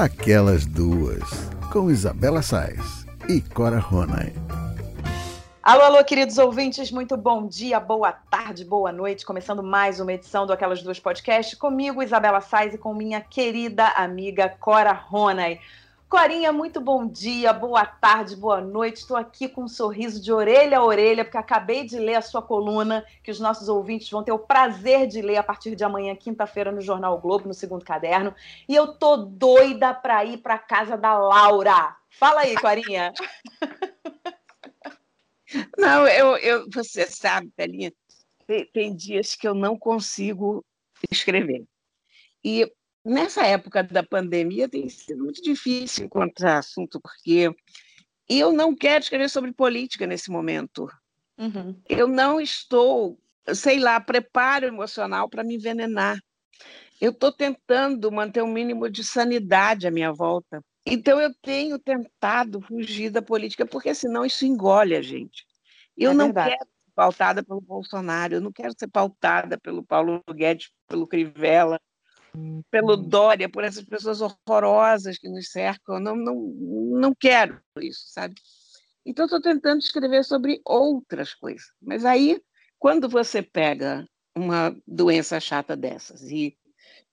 Aquelas Duas, com Isabela Sais e Cora Ronay. Alô, alô, queridos ouvintes, muito bom dia, boa tarde, boa noite. Começando mais uma edição do Aquelas Duas Podcast, comigo, Isabela Sais, e com minha querida amiga Cora Ronay. Corinha, muito bom dia, boa tarde, boa noite. Estou aqui com um sorriso de orelha a orelha, porque acabei de ler a sua coluna, que os nossos ouvintes vão ter o prazer de ler a partir de amanhã, quinta-feira, no Jornal o Globo, no segundo caderno. E eu tô doida para ir para casa da Laura. Fala aí, Corinha. Não, eu, eu, você sabe, Pelinha, tem, tem dias que eu não consigo escrever. E nessa época da pandemia tem sido muito difícil encontrar assunto, porque eu não quero escrever sobre política nesse momento. Uhum. Eu não estou, sei lá, preparo emocional para me envenenar. Eu estou tentando manter um mínimo de sanidade à minha volta. Então, eu tenho tentado fugir da política, porque senão isso engole a gente. Eu é não verdade. quero ser pautada pelo Bolsonaro, eu não quero ser pautada pelo Paulo Guedes, pelo Crivella, pelo uhum. Dória, por essas pessoas horrorosas que nos cercam. Não, não, não quero isso, sabe? Então, estou tentando escrever sobre outras coisas. Mas aí, quando você pega uma doença chata dessas e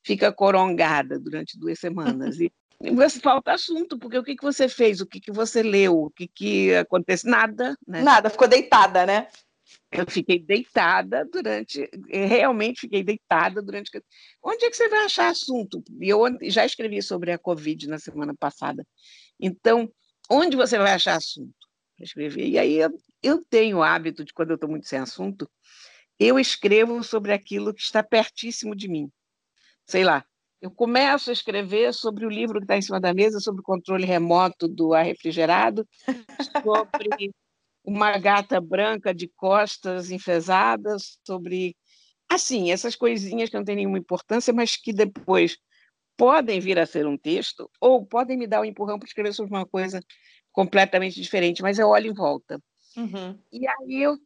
fica corongada durante duas semanas e você falta assunto, porque o que, que você fez, o que, que você leu, o que, que acontece? Nada. Né? Nada, ficou deitada, né? Eu fiquei deitada durante, realmente fiquei deitada durante. Onde é que você vai achar assunto? Eu já escrevi sobre a Covid na semana passada. Então, onde você vai achar assunto para escrever? E aí eu, eu tenho o hábito de, quando eu estou muito sem assunto, eu escrevo sobre aquilo que está pertíssimo de mim. Sei lá, eu começo a escrever sobre o livro que está em cima da mesa, sobre o controle remoto do ar refrigerado, sobre uma gata branca de costas enfesadas, sobre. Assim, essas coisinhas que não têm nenhuma importância, mas que depois podem vir a ser um texto, ou podem me dar um empurrão para escrever sobre uma coisa completamente diferente, mas eu olho em volta. Uhum. E aí eu,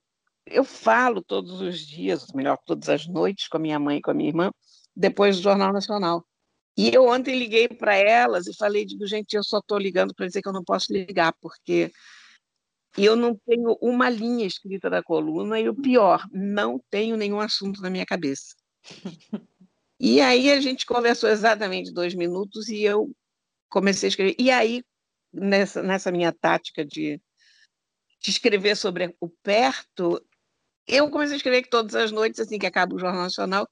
eu falo todos os dias, melhor, todas as noites, com a minha mãe e com a minha irmã, depois do Jornal Nacional. E eu ontem liguei para elas e falei, digo, gente, eu só estou ligando para dizer que eu não posso ligar, porque e eu não tenho uma linha escrita da coluna, e o pior, não tenho nenhum assunto na minha cabeça. E aí a gente conversou exatamente dois minutos e eu comecei a escrever. E aí, nessa, nessa minha tática de, de escrever sobre o perto, eu comecei a escrever que todas as noites, assim que acaba o Jornal Nacional,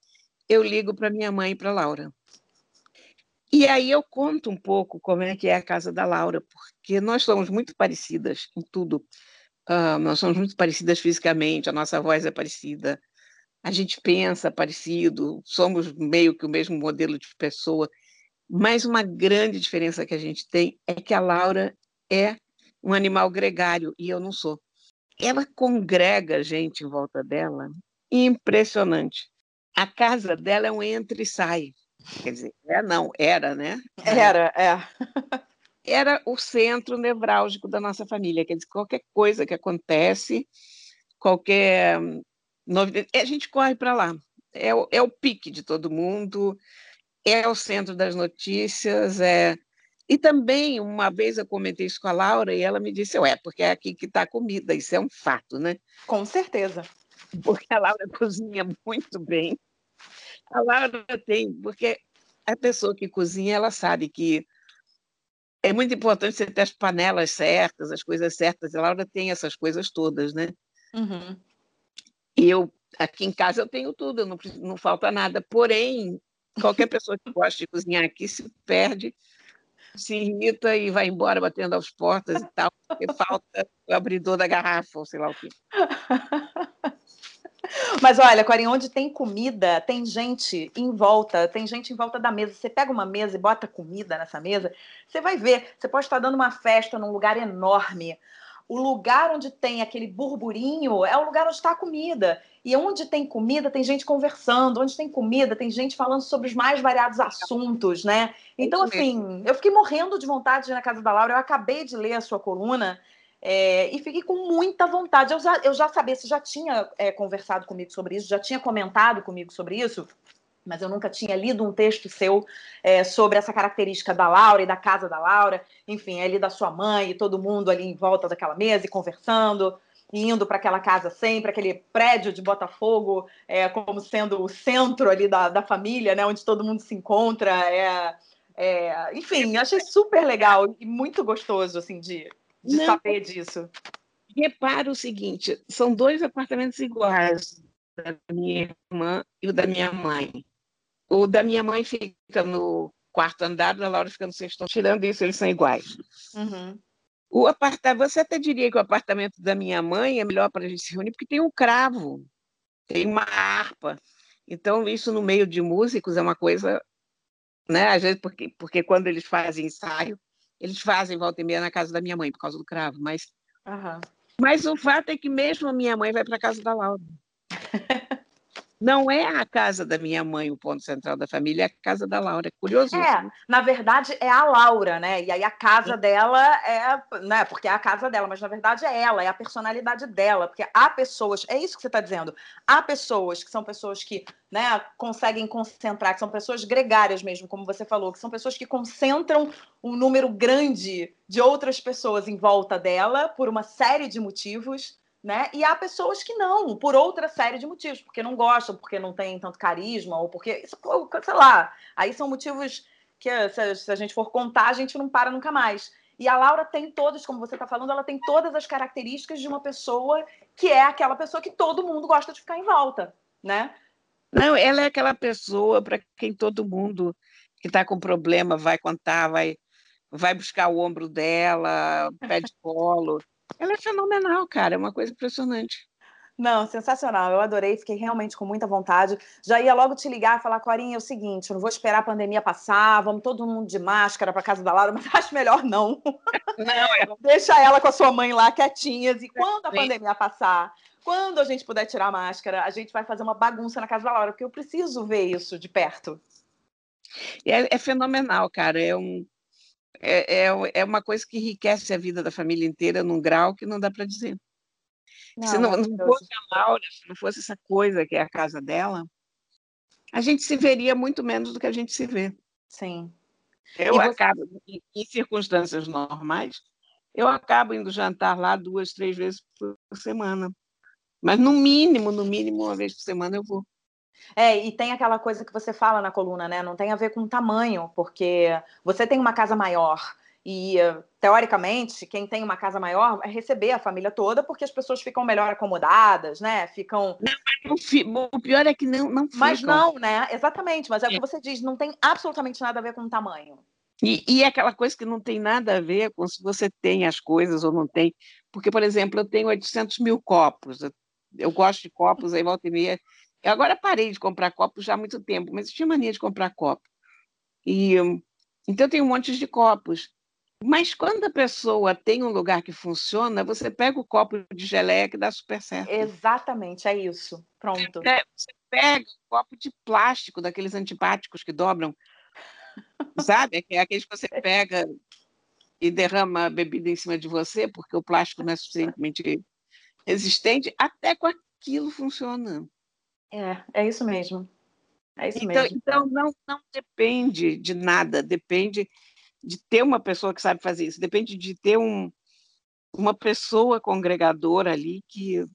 eu ligo para minha mãe e para Laura. E aí eu conto um pouco como é que é a casa da Laura, porque nós somos muito parecidas em tudo. Uh, nós somos muito parecidas fisicamente, a nossa voz é parecida, a gente pensa parecido, somos meio que o mesmo modelo de pessoa. Mas uma grande diferença que a gente tem é que a Laura é um animal gregário e eu não sou. Ela congrega gente em volta dela, impressionante. A casa dela é um entra e sai. Quer dizer, é não, era, né? Era, é. Era o centro nevrálgico da nossa família. Quer dizer, qualquer coisa que acontece, qualquer novidade, a gente corre para lá. É o, é o pique de todo mundo, é o centro das notícias, é. E também, uma vez eu comentei isso com a Laura e ela me disse: Ué, porque é aqui que está a comida, isso é um fato, né? Com certeza. Porque a Laura cozinha muito bem. A Laura tem, porque a pessoa que cozinha, ela sabe que é muito importante você ter as panelas certas, as coisas certas. A Laura tem essas coisas todas, né? Uhum. E eu, aqui em casa, eu tenho tudo, não, não falta nada. Porém, qualquer pessoa que gosta de cozinhar aqui se perde, se irrita e vai embora batendo as portas e tal, porque falta o abridor da garrafa, ou sei lá o quê. Mas olha, Corinha, onde tem comida, tem gente em volta, tem gente em volta da mesa. Você pega uma mesa e bota comida nessa mesa, você vai ver. Você pode estar dando uma festa num lugar enorme. O lugar onde tem aquele burburinho é o lugar onde está a comida. E onde tem comida, tem gente conversando. Onde tem comida, tem gente falando sobre os mais variados assuntos, né? Então, assim, eu fiquei morrendo de vontade de ir na casa da Laura. Eu acabei de ler a sua coluna é, e fiquei com muita vontade. Eu já, eu já sabia, você já tinha é, conversado comigo sobre isso, já tinha comentado comigo sobre isso. mas eu nunca tinha lido um texto seu é, sobre essa característica da Laura e da casa da Laura, enfim, ali da sua mãe e todo mundo ali em volta daquela mesa e conversando, indo para aquela casa sempre, aquele prédio de Botafogo, é, como sendo o centro ali da, da família, né, onde todo mundo se encontra, é, é, enfim, achei super legal e muito gostoso assim de, de saber disso. Repara o seguinte: são dois apartamentos iguais, da minha irmã e o da minha mãe. O da minha mãe fica no quarto andar, da Laura fica no sexto. Tirando isso, eles são iguais. Uhum. O apartamento, você até diria que o apartamento da minha mãe é melhor para a gente se reunir, porque tem um cravo, tem uma harpa. Então, isso no meio de músicos é uma coisa, né? Às vezes, porque, porque quando eles fazem ensaio, eles fazem volta e meia na casa da minha mãe, por causa do cravo, mas. Uhum. Mas o fato é que mesmo a minha mãe vai para a casa da Laura. Não é a casa da minha mãe o ponto central da família, é a casa da Laura. É curioso. É, na verdade é a Laura, né? E aí a casa dela é, né? Porque é a casa dela, mas na verdade é ela, é a personalidade dela. Porque há pessoas, é isso que você está dizendo. Há pessoas que são pessoas que, né, conseguem concentrar, que são pessoas gregárias mesmo, como você falou, que são pessoas que concentram um número grande de outras pessoas em volta dela por uma série de motivos né? E há pessoas que não, por outra série de motivos, porque não gostam, porque não tem tanto carisma, ou porque, sei lá, aí são motivos que se a gente for contar, a gente não para nunca mais. E a Laura tem todas, como você está falando, ela tem todas as características de uma pessoa que é aquela pessoa que todo mundo gosta de ficar em volta, né? Não, ela é aquela pessoa para quem todo mundo que está com problema vai contar, vai, vai buscar o ombro dela, pede colo. Ela é fenomenal, cara, é uma coisa impressionante. Não, sensacional. Eu adorei, fiquei realmente com muita vontade. Já ia logo te ligar e falar, Corinha, é o seguinte, eu não vou esperar a pandemia passar, vamos todo mundo de máscara para casa da Laura, mas acho melhor não. Não, é... Deixa ela com a sua mãe lá quietinhas e quando a pandemia passar, quando a gente puder tirar a máscara, a gente vai fazer uma bagunça na casa da Laura, porque eu preciso ver isso de perto. É, é fenomenal, cara. É um, é, é, é uma coisa que enriquece a vida da família inteira num grau que não dá para dizer. Não, se não, não fosse a Laura, se não fosse essa coisa que é a casa dela, a gente se veria muito menos do que a gente se vê. Sim. Eu você... acabo, em, em circunstâncias normais, eu acabo indo jantar lá duas, três vezes por semana. Mas no mínimo, no mínimo, uma vez por semana eu vou. É, e tem aquela coisa que você fala na coluna, né? Não tem a ver com tamanho, porque você tem uma casa maior e, teoricamente, quem tem uma casa maior vai receber a família toda, porque as pessoas ficam melhor acomodadas, né? Ficam. Não, o pior é que não, não ficam. Mas não, né? Exatamente, mas é, é o que você diz, não tem absolutamente nada a ver com tamanho. E, e é aquela coisa que não tem nada a ver com se você tem as coisas ou não tem. Porque, por exemplo, eu tenho 800 mil copos. Eu, eu gosto de copos, aí volta e meia eu agora parei de comprar copos já há muito tempo, mas eu tinha mania de comprar copo. E, então, eu tenho um monte de copos. Mas quando a pessoa tem um lugar que funciona, você pega o copo de geleia que dá super certo. Exatamente, é isso. Pronto. Você, você pega um copo de plástico, daqueles antipáticos que dobram, sabe? É aqueles que você pega e derrama a bebida em cima de você, porque o plástico não é suficientemente resistente, até com aquilo funciona. É, é isso mesmo. É isso então, mesmo. Então, não, não depende de nada, depende de ter uma pessoa que sabe fazer isso, depende de ter um, uma pessoa congregadora ali que,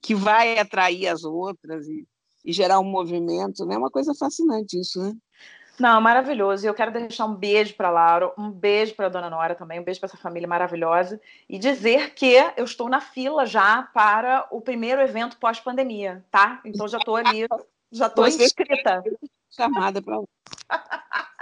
que vai atrair as outras e, e gerar um movimento, né? É uma coisa fascinante isso, né? Não, maravilhoso. E eu quero deixar um beijo para Laura, um beijo para Dona Nora também, um beijo para essa família maravilhosa e dizer que eu estou na fila já para o primeiro evento pós-pandemia, tá? Então já estou ali, já estou inscrita. Chamada para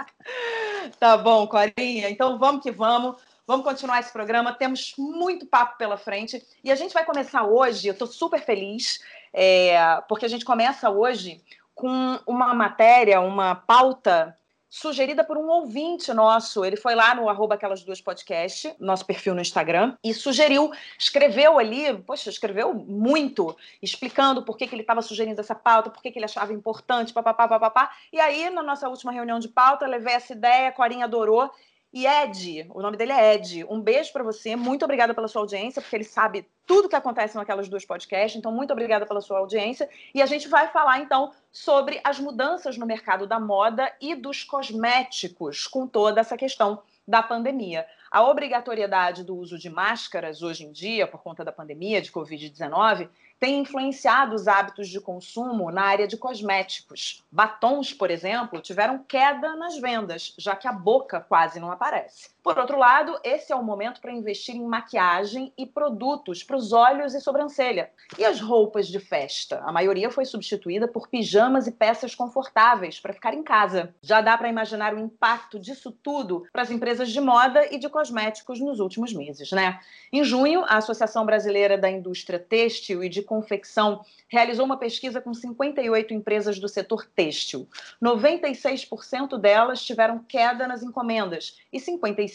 Tá bom, Corinha. Então vamos que vamos. Vamos continuar esse programa. Temos muito papo pela frente. E a gente vai começar hoje. Eu estou super feliz, é, porque a gente começa hoje com uma matéria, uma pauta sugerida por um ouvinte nosso. Ele foi lá no arroba aquelas duas podcast, nosso perfil no Instagram, e sugeriu, escreveu ali, poxa, escreveu muito, explicando por que, que ele estava sugerindo essa pauta, por que, que ele achava importante, papapá, papapá. E aí, na nossa última reunião de pauta, levei essa ideia, a Corinha adorou, E Ed, o nome dele é Ed. Um beijo para você. Muito obrigada pela sua audiência, porque ele sabe tudo que acontece naquelas duas podcasts. Então, muito obrigada pela sua audiência. E a gente vai falar então sobre as mudanças no mercado da moda e dos cosméticos com toda essa questão da pandemia. A obrigatoriedade do uso de máscaras hoje em dia, por conta da pandemia de Covid-19, tem influenciado os hábitos de consumo na área de cosméticos. Batons, por exemplo, tiveram queda nas vendas, já que a boca quase não aparece. Por outro lado, esse é o momento para investir em maquiagem e produtos para os olhos e sobrancelha. E as roupas de festa? A maioria foi substituída por pijamas e peças confortáveis para ficar em casa. Já dá para imaginar o impacto disso tudo para as empresas de moda e de cosméticos nos últimos meses, né? Em junho, a Associação Brasileira da Indústria Têxtil e de Confecção realizou uma pesquisa com 58 empresas do setor têxtil. 96% delas tiveram queda nas encomendas e 55%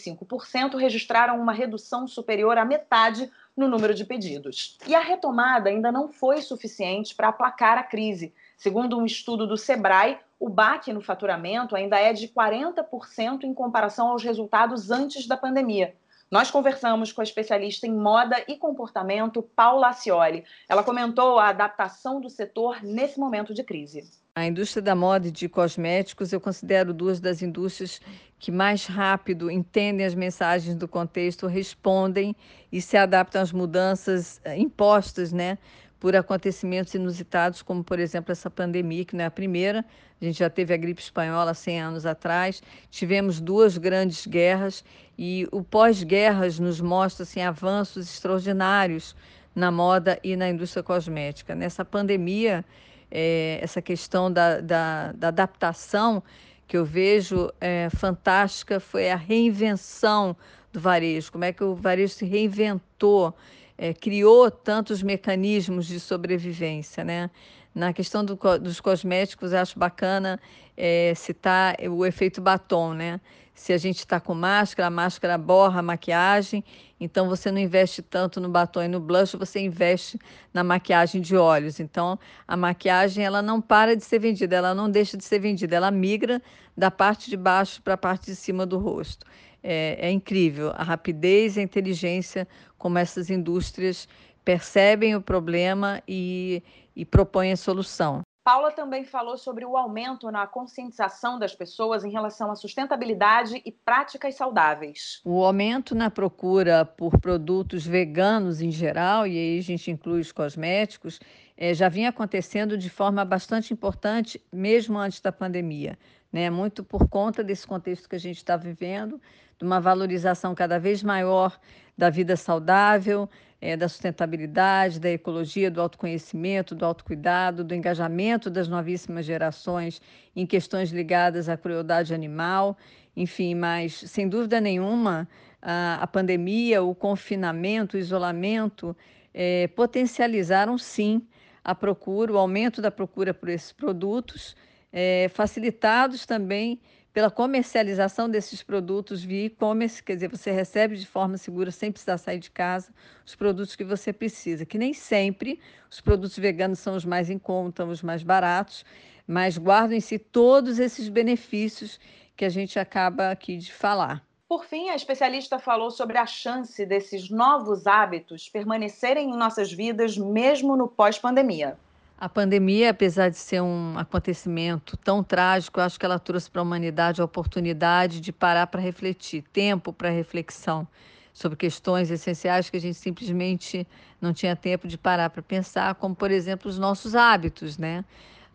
registraram uma redução superior à metade no número de pedidos. E a retomada ainda não foi suficiente para aplacar a crise. Segundo um estudo do Sebrae, o baque no faturamento ainda é de 40% em comparação aos resultados antes da pandemia. Nós conversamos com a especialista em moda e comportamento, Paula Acioli. Ela comentou a adaptação do setor nesse momento de crise. A indústria da moda e de cosméticos eu considero duas das indústrias que mais rápido entendem as mensagens do contexto, respondem e se adaptam às mudanças eh, impostas, né, por acontecimentos inusitados, como por exemplo essa pandemia, que não é a primeira. A gente já teve a gripe espanhola 100 anos atrás, tivemos duas grandes guerras e o pós-guerras nos mostra assim, avanços extraordinários na moda e na indústria cosmética. Nessa pandemia, é, essa questão da, da, da, adaptação que eu vejo é, fantástica foi a reinvenção do varejo, como é que o varejo se reinventou é, criou tantos mecanismos de sobrevivência, né? Na questão do, dos cosméticos, acho bacana é, citar o efeito batom, né? Se a gente está com máscara, a máscara borra a maquiagem, então você não investe tanto no batom e no blush, você investe na maquiagem de olhos. Então, a maquiagem ela não para de ser vendida, ela não deixa de ser vendida, ela migra da parte de baixo para a parte de cima do rosto. É, é incrível a rapidez e a inteligência como essas indústrias percebem o problema e, e propõem a solução. Paula também falou sobre o aumento na conscientização das pessoas em relação à sustentabilidade e práticas saudáveis. O aumento na procura por produtos veganos em geral, e aí a gente inclui os cosméticos, é, já vinha acontecendo de forma bastante importante, mesmo antes da pandemia. Né? Muito por conta desse contexto que a gente está vivendo, de uma valorização cada vez maior da vida saudável, é, da sustentabilidade, da ecologia, do autoconhecimento, do autocuidado, do engajamento das novíssimas gerações em questões ligadas à crueldade animal, enfim, mas sem dúvida nenhuma a, a pandemia, o confinamento, o isolamento é, potencializaram sim a procura, o aumento da procura por esses produtos, é, facilitados também pela comercialização desses produtos via e-commerce, quer dizer, você recebe de forma segura, sem precisar sair de casa, os produtos que você precisa, que nem sempre os produtos veganos são os mais em conta, os mais baratos, mas guardam em si todos esses benefícios que a gente acaba aqui de falar. Por fim, a especialista falou sobre a chance desses novos hábitos permanecerem em nossas vidas mesmo no pós-pandemia. A pandemia, apesar de ser um acontecimento tão trágico, acho que ela trouxe para a humanidade a oportunidade de parar para refletir, tempo para reflexão sobre questões essenciais que a gente simplesmente não tinha tempo de parar para pensar, como, por exemplo, os nossos hábitos, né?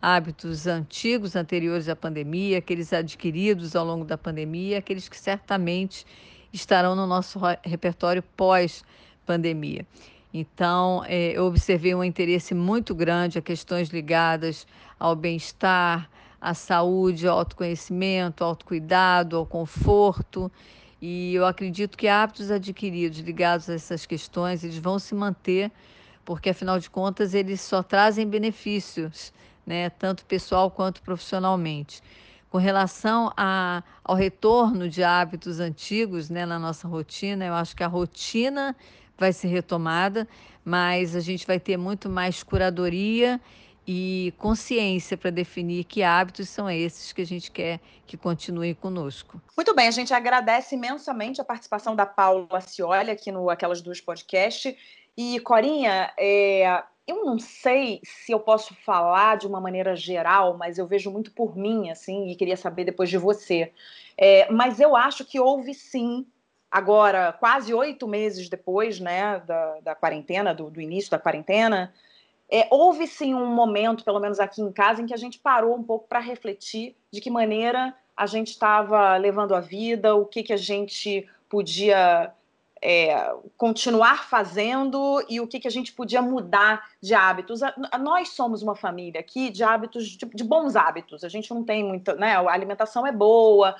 Hábitos antigos, anteriores à pandemia, aqueles adquiridos ao longo da pandemia, aqueles que certamente estarão no nosso repertório pós-pandemia. Então, é, eu observei um interesse muito grande a questões ligadas ao bem-estar, à saúde, ao autoconhecimento, ao autocuidado, ao conforto. E eu acredito que hábitos adquiridos ligados a essas questões, eles vão se manter, porque afinal de contas eles só trazem benefícios, né, tanto pessoal quanto profissionalmente. Com relação a, ao retorno de hábitos antigos né, na nossa rotina, eu acho que a rotina vai ser retomada, mas a gente vai ter muito mais curadoria e consciência para definir que hábitos são esses que a gente quer que continuem conosco. Muito bem, a gente agradece imensamente a participação da Paula Cioli aqui no Aquelas Duas Podcast. E, Corinha, é, eu não sei se eu posso falar de uma maneira geral, mas eu vejo muito por mim, assim, e queria saber depois de você. É, mas eu acho que houve sim, agora, quase oito meses depois, né, da, da quarentena, do, do início da quarentena, é, houve sim um momento, pelo menos aqui em casa, em que a gente parou um pouco para refletir de que maneira a gente estava levando a vida, o que, que a gente podia é, continuar fazendo e o que, que a gente podia mudar de hábitos. A, a, nós somos uma família aqui de hábitos, de, de, bons hábitos. A gente não tem muita, né? A alimentação é boa,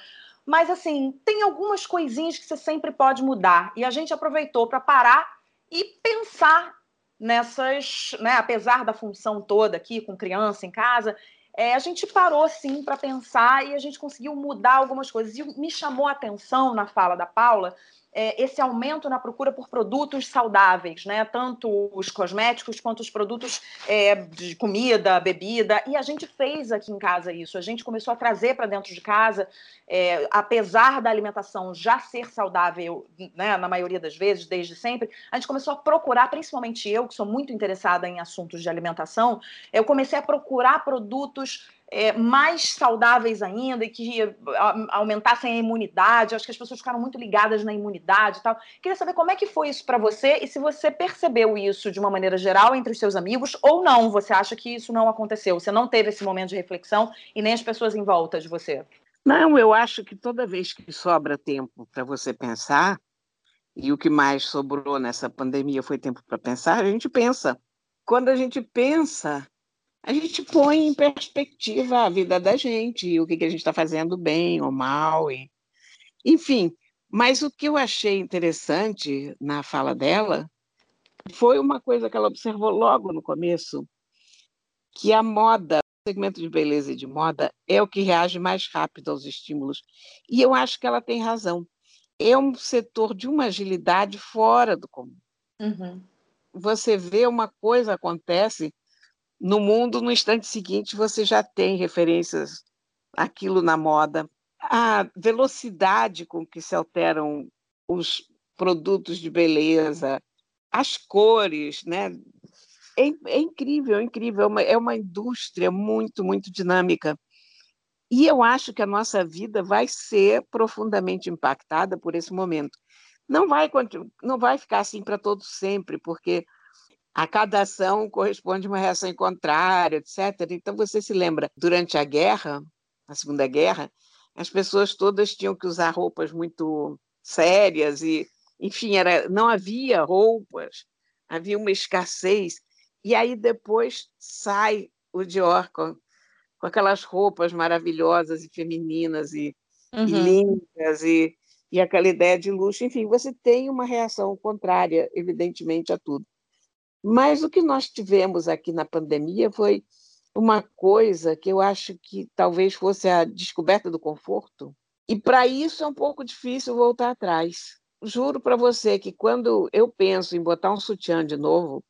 mas assim, tem algumas coisinhas que você sempre pode mudar. E a gente aproveitou para parar e pensar nessas, né? Apesar da função toda aqui com criança em casa, é, a gente parou sim para pensar e a gente conseguiu mudar algumas coisas. E me chamou a atenção na fala da Paula é, esse aumento na procura por produtos saudáveis, né? Tanto os cosméticos quanto os produtos é, de comida, bebida. E a gente fez aqui em casa isso. A gente começou a trazer para dentro de casa, é, apesar da alimentação já ser saudável, né, na maioria das vezes, desde sempre, a gente começou a procurar, principalmente eu, que sou muito interessada em assuntos de alimentação, eu comecei a procurar produtos é, mais saudáveis ainda e que aumentassem a imunidade. Acho que as pessoas ficaram muito ligadas na imunidade e tal. Queria saber como é que foi isso para você e se você percebeu isso de uma maneira geral entre os seus amigos ou não. Você acha que isso não aconteceu? Você não teve esse momento de reflexão e nem as pessoas em volta de você? Não, eu acho que toda vez que sobra tempo para você pensar, e o que mais sobrou nessa pandemia foi tempo para pensar, a gente pensa. Quando a gente pensa, a gente põe em perspectiva a vida da gente, e o que, que a gente está fazendo bem ou mal, e... enfim. Mas o que eu achei interessante na fala dela foi uma coisa que ela observou logo no começo, que a moda, o segmento de beleza e de moda, é o que reage mais rápido aos estímulos. E eu acho que ela tem razão. É um setor de uma agilidade fora do comum. Uhum. Você vê uma coisa acontece no mundo, no instante seguinte, você já tem referências aquilo na moda. A velocidade com que se alteram os produtos de beleza, as cores, né? É, é incrível, é incrível. É uma, é uma indústria muito, muito dinâmica. E eu acho que a nossa vida vai ser profundamente impactada por esse momento. Não vai, não vai ficar assim para todo sempre, porque a cada ação corresponde uma reação contrária, etc. Então, você se lembra, durante a guerra, a Segunda Guerra, as pessoas todas tinham que usar roupas muito sérias e, enfim, era, não havia roupas, havia uma escassez. E aí depois sai o Dior com, com aquelas roupas maravilhosas e femininas e, uhum. e lindas e, e aquela ideia de luxo. Enfim, você tem uma reação contrária, evidentemente, a tudo. Mas o que nós tivemos aqui na pandemia foi uma coisa que eu acho que talvez fosse a descoberta do conforto. E para isso é um pouco difícil voltar atrás. Juro para você que quando eu penso em botar um sutiã de novo,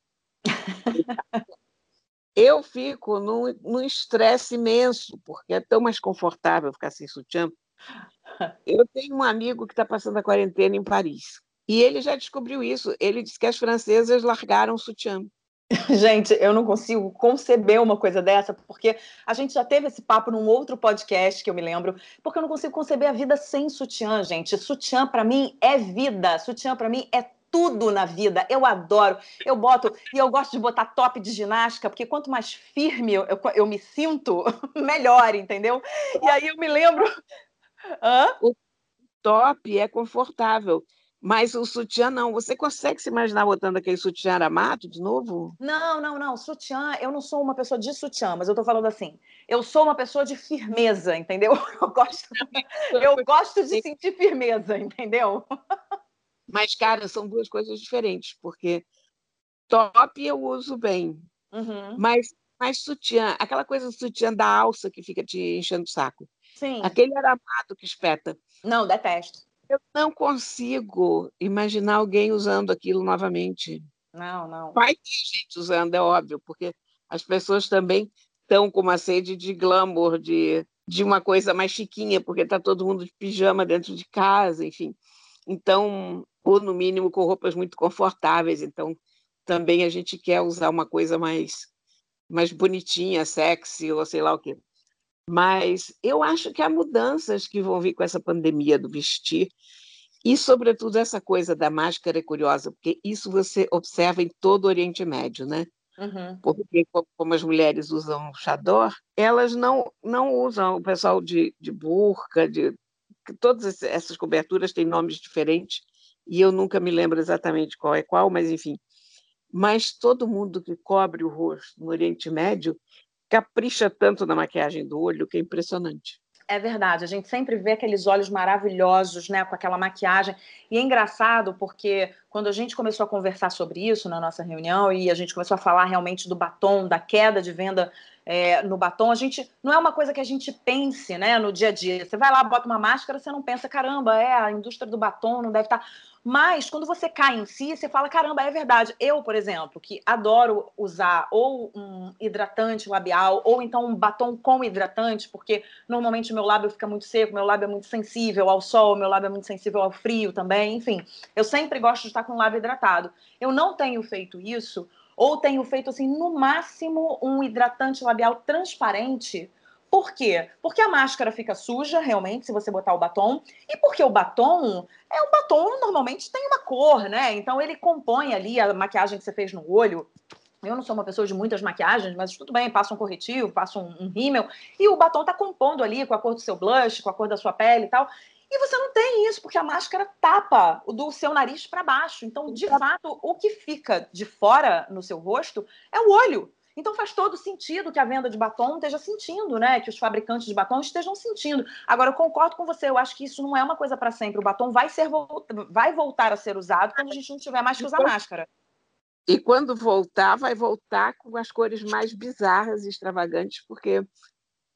eu fico num estresse imenso, porque é tão mais confortável ficar sem sutiã. Eu tenho um amigo que está passando a quarentena em Paris. E ele já descobriu isso. Ele disse que as francesas largaram o sutiã. Gente, eu não consigo conceber uma coisa dessa, porque a gente já teve esse papo num outro podcast que eu me lembro, porque eu não consigo conceber a vida sem sutiã, gente. Sutiã para mim é vida, sutiã para mim é tudo na vida. Eu adoro. Eu boto, e eu gosto de botar top de ginástica, porque quanto mais firme eu, eu, eu me sinto, melhor, entendeu? E aí eu me lembro. Hã? O top é confortável. Mas o sutiã não. Você consegue se imaginar botando aquele sutiã aramato de novo? Não, não, não. Sutiã, eu não sou uma pessoa de sutiã, mas eu tô falando assim. Eu sou uma pessoa de firmeza, entendeu? Eu gosto, eu gosto de sentir firmeza, entendeu? Mas, cara, são duas coisas diferentes, porque top eu uso bem. Uhum. Mas, mas sutiã, aquela coisa do sutiã da alça que fica te enchendo o saco. Sim. Aquele aramato que espeta. Não, detesto. Eu não consigo imaginar alguém usando aquilo novamente. Não, não. Vai ter gente usando, é óbvio, porque As pessoas também estão com uma sede de glamour, de, de uma coisa mais chiquinha, porque está todo mundo de pijama dentro de casa, enfim. Então, ou no mínimo com roupas muito confortáveis. Então, também a gente quer usar uma coisa mais, mais bonitinha, sexy, ou sei lá o quê. Mas eu acho que há mudanças que vão vir com essa pandemia do vestir, e, sobretudo, essa coisa da máscara é curiosa, porque isso você observa em todo o Oriente Médio, né? Uhum. Porque, como as mulheres usam chador, elas não, não usam, o pessoal de, de burca, de, todas essas coberturas têm nomes diferentes, e eu nunca me lembro exatamente qual é qual, mas enfim. Mas todo mundo que cobre o rosto no Oriente Médio capricha tanto na maquiagem do olho que é impressionante. É verdade, a gente sempre vê aqueles olhos maravilhosos, né, com aquela maquiagem. E é engraçado porque quando a gente começou a conversar sobre isso na nossa reunião e a gente começou a falar realmente do batom, da queda de venda é, no batom, a gente não é uma coisa que a gente pense, né, no dia a dia. Você vai lá, bota uma máscara, você não pensa, caramba, é a indústria do batom não deve estar. Tá mas quando você cai em si, você fala: caramba, é verdade. Eu, por exemplo, que adoro usar ou um hidratante labial, ou então um batom com hidratante, porque normalmente o meu lábio fica muito seco, meu lábio é muito sensível ao sol, meu lábio é muito sensível ao frio também. Enfim, eu sempre gosto de estar com o lábio hidratado. Eu não tenho feito isso, ou tenho feito assim, no máximo, um hidratante labial transparente por quê? Porque a máscara fica suja, realmente, se você botar o batom. E porque o batom, é o batom normalmente tem uma cor, né? Então ele compõe ali a maquiagem que você fez no olho. Eu não sou uma pessoa de muitas maquiagens, mas tudo bem, passa um corretivo, passa um, um rímel. E o batom tá compondo ali com a cor do seu blush, com a cor da sua pele e tal. E você não tem isso, porque a máscara tapa o do seu nariz para baixo. Então, de fato, o que fica de fora no seu rosto é o olho. Então faz todo sentido que a venda de batom esteja sentindo, né? Que os fabricantes de batom estejam sentindo. Agora, eu concordo com você, eu acho que isso não é uma coisa para sempre. O batom vai, ser, vai voltar a ser usado quando a gente não tiver mais que usar máscara. E quando voltar, vai voltar com as cores mais bizarras e extravagantes, porque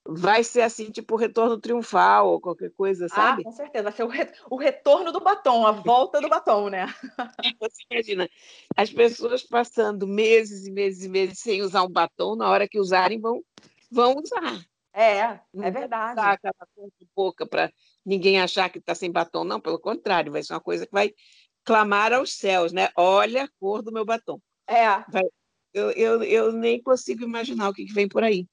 vai ser assim, tipo o retorno triunfal ou qualquer coisa, ah, sabe? Ah, com certeza. Vai ser o, re... o retorno do batom, a volta do batom, né? Você imagina, as pessoas passando meses e meses e meses sem usar um batom, na hora que usarem, vão, vão usar. É, é verdade. Usar aquela cor de boca para ninguém achar que está sem batom. Não, pelo contrário, vai ser uma coisa que vai clamar aos céus, né? Olha a cor do meu batom. É. Vai... Eu, eu, eu nem consigo imaginar o que, que vem por aí.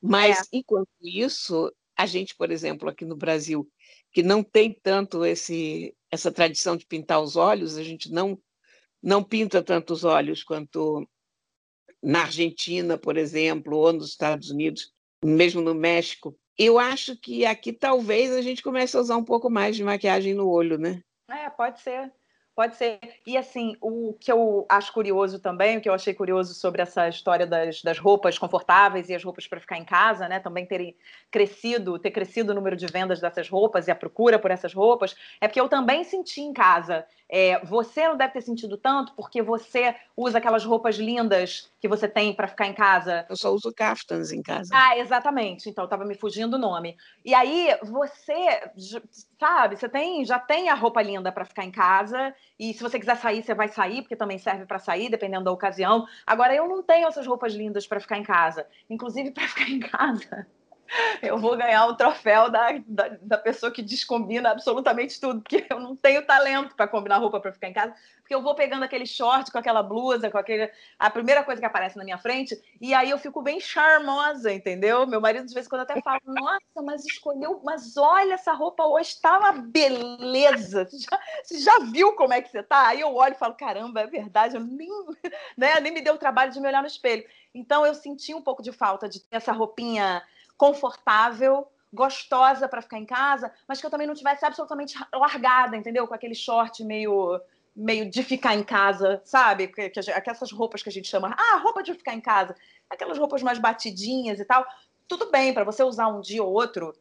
Mas, é. enquanto isso, a gente, por exemplo, aqui no Brasil, que não tem tanto esse, essa tradição de pintar os olhos, a gente não, não pinta tanto os olhos quanto na Argentina, por exemplo, ou nos Estados Unidos, mesmo no México. Eu acho que aqui talvez a gente comece a usar um pouco mais de maquiagem no olho, né? É, pode ser. Pode ser. E assim, o que eu acho curioso também, o que eu achei curioso sobre essa história das, das roupas confortáveis e as roupas para ficar em casa, né? Também terem crescido, ter crescido o número de vendas dessas roupas e a procura por essas roupas, é porque eu também senti em casa. É, você não deve ter sentido tanto porque você usa aquelas roupas lindas que você tem para ficar em casa. Eu só uso caftans em casa. Ah, exatamente. Então estava me fugindo o nome. E aí você, sabe, você tem, já tem a roupa linda para ficar em casa e se você quiser sair, você vai sair porque também serve para sair, dependendo da ocasião. Agora eu não tenho essas roupas lindas para ficar em casa, inclusive para ficar em casa eu vou ganhar o troféu da, da, da, pessoa que descombina absolutamente tudo, porque eu não tenho talento para combinar roupa para ficar em casa, porque eu vou pegando aquele short com aquela blusa, com aquele a primeira coisa que aparece na minha frente, e aí eu fico bem charmosa, entendeu? Meu marido de vez em quando até fala: "Nossa, mas escolheu, mas olha essa roupa hoje está uma beleza. Você já, você já viu como é que você tá?" Aí eu olho e falo: "Caramba, é verdade, eu nem, né, nem me deu o trabalho de me olhar no espelho". Então eu senti um pouco de falta de ter essa roupinha confortável, gostosa para ficar em casa, mas que eu também não tivesse absolutamente largada, entendeu? Com aquele short meio meio de ficar em casa, sabe? Que, que, aquelas roupas que a gente chama, ah, roupa de ficar em casa, aquelas roupas mais batidinhas e tal. Tudo bem para você usar um dia ou outro,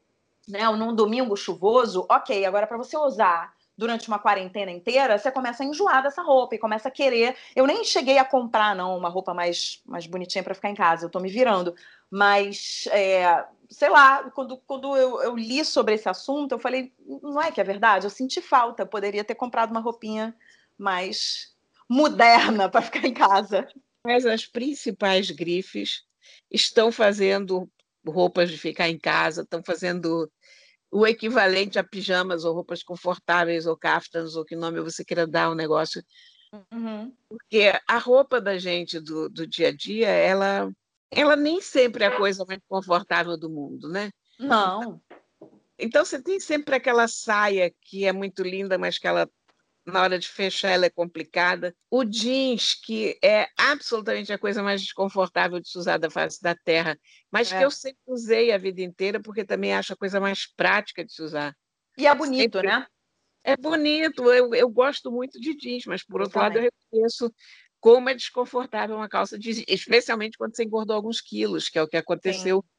né? Num domingo chuvoso, ok. Agora para você usar durante uma quarentena inteira, você começa a enjoar dessa roupa e começa a querer. Eu nem cheguei a comprar, não, uma roupa mais, mais bonitinha para ficar em casa, eu tô me virando. Mas, é, sei lá, quando, quando eu, eu, li sobre esse assunto, eu falei, não é que é verdade? Eu senti falta, eu poderia ter comprado uma roupinha mais moderna para ficar em casa. Mas as principais grifes estão fazendo roupas de ficar em casa, estão fazendo o equivalente a pijamas ou roupas confortáveis ou caftans ou que nome você queira dar ao negócio. Uhum. Porque a roupa da gente do, do dia a dia, ela, ela nem sempre é a coisa mais confortável do mundo, né? Não. Então você tem sempre aquela saia que é muito linda, mas que ela na hora de fechar ela é complicada. O jeans, que é absolutamente a coisa mais desconfortável de se usar da face da terra, mas é. que eu sempre usei a vida inteira, porque também acho a coisa mais prática de se usar. E é bonito, sempre... né? É bonito, eu, eu gosto muito de jeans, mas por eu outro também. lado eu reconheço como é desconfortável uma calça jeans, especialmente quando você engordou alguns quilos, que é o que aconteceu Sim.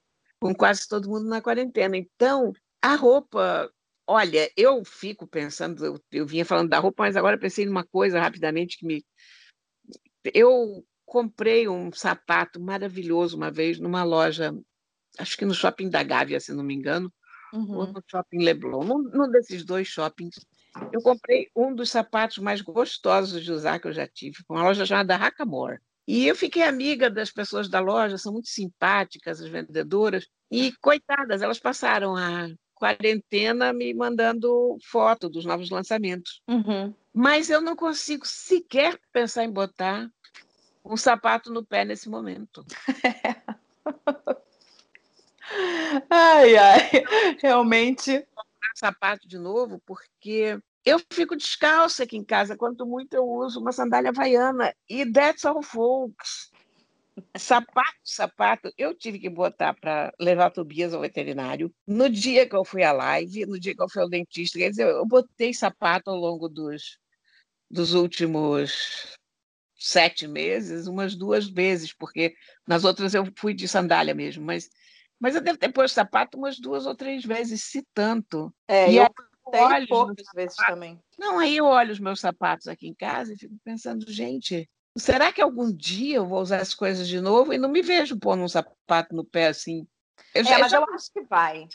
com quase todo mundo na quarentena. Então, a roupa Olha, eu fico pensando, eu, eu vinha falando da roupa, mas agora pensei numa coisa rapidamente que me. Eu comprei um sapato maravilhoso uma vez numa loja, acho que no shopping da Gávea, se não me engano, uhum. ou no shopping Leblon, num, num desses dois shoppings. Eu comprei um dos sapatos mais gostosos de usar que eu já tive, uma loja chamada Hackamore. E eu fiquei amiga das pessoas da loja, são muito simpáticas as vendedoras, e coitadas, elas passaram a quarentena me mandando foto dos novos lançamentos. Uhum. Mas eu não consigo sequer pensar em botar um sapato no pé nesse momento. ai, ai, realmente. Sapato de novo, porque eu fico descalça aqui em casa. Quanto muito eu uso uma sandália havaiana. E that's all, folks. Sapato, sapato, eu tive que botar para levar Tobias ao veterinário. No dia que eu fui à live, no dia que eu fui ao dentista, quer dizer, eu botei sapato ao longo dos, dos últimos sete meses, umas duas vezes, porque nas outras eu fui de sandália mesmo, mas, mas eu devo ter posto sapato umas duas ou três vezes, se tanto. É, e eu olho poucas vezes também. Não, aí eu olho os meus sapatos aqui em casa e fico pensando, gente, será que algum dia eu vou usar as coisas de novo e não me vejo pondo um sapato no pé assim? Eu já, é, mas já... eu acho que vai.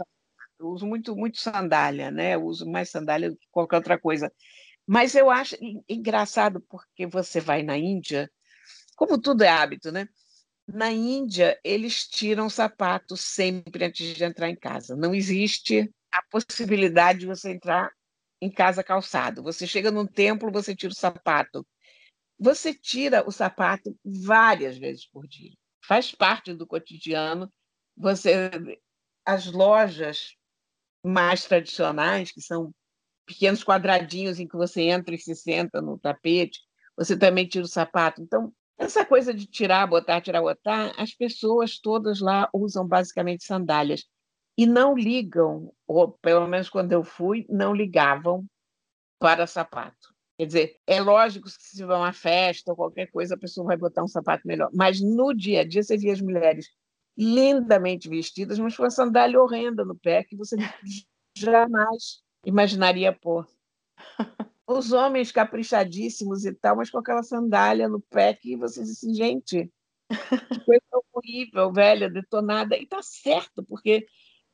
Eu uso muito, muito sandália, né? Eu uso mais sandália do que qualquer outra coisa. Mas eu acho engraçado porque você vai na Índia, como tudo é hábito, né? Na Índia, eles tiram sapato sempre antes de entrar em casa. Não existe a possibilidade de você entrar em casa calçado. Você chega num templo, você tira o sapato. Você tira o sapato várias vezes por dia. Faz parte do cotidiano. Você as lojas mais tradicionais, que são pequenos quadradinhos em que você entra e se senta no tapete, você também tira o sapato. Então, essa coisa de tirar, botar, tirar, botar, as pessoas todas lá usam basicamente sandálias e não ligam, ou pelo menos quando eu fui, não ligavam para sapato. Quer dizer, é lógico que se vai uma festa ou qualquer coisa, a pessoa vai botar um sapato melhor. Mas no dia a dia você via as mulheres lindamente vestidas, mas com uma sandália horrenda no pé que você jamais imaginaria pôr. Os homens caprichadíssimos e tal, mas com aquela sandália no pé que você diz assim, gente, coisa horrível, velha, detonada. E tá certo, porque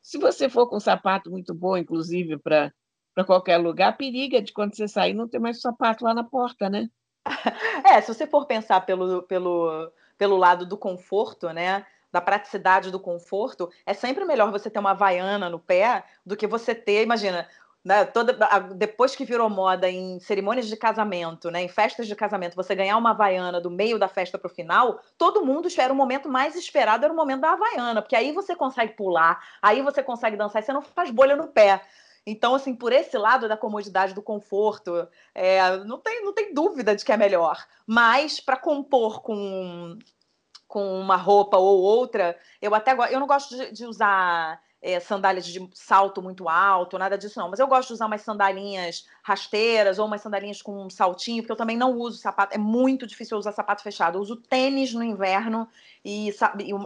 se você for com um sapato muito bom, inclusive, para para qualquer lugar, periga de quando você sair não ter mais sapato lá na porta, né? É, se você for pensar pelo, pelo, pelo lado do conforto, né? Da praticidade do conforto, é sempre melhor você ter uma vaiana no pé do que você ter, imagina, né, toda, depois que virou moda em cerimônias de casamento, né, em festas de casamento, você ganhar uma havaiana do meio da festa para o final, todo mundo espera o momento mais esperado era o momento da havaiana, porque aí você consegue pular, aí você consegue dançar, e você não faz bolha no pé. Então, assim, por esse lado da comodidade, do conforto, é, não, tem, não tem dúvida de que é melhor. Mas para compor com, com uma roupa ou outra, eu até eu não gosto de, de usar é, sandálias de salto muito alto, nada disso não. Mas eu gosto de usar umas sandalinhas rasteiras ou umas sandalinhas com um saltinho, porque eu também não uso sapato. É muito difícil usar sapato fechado. Eu uso tênis no inverno e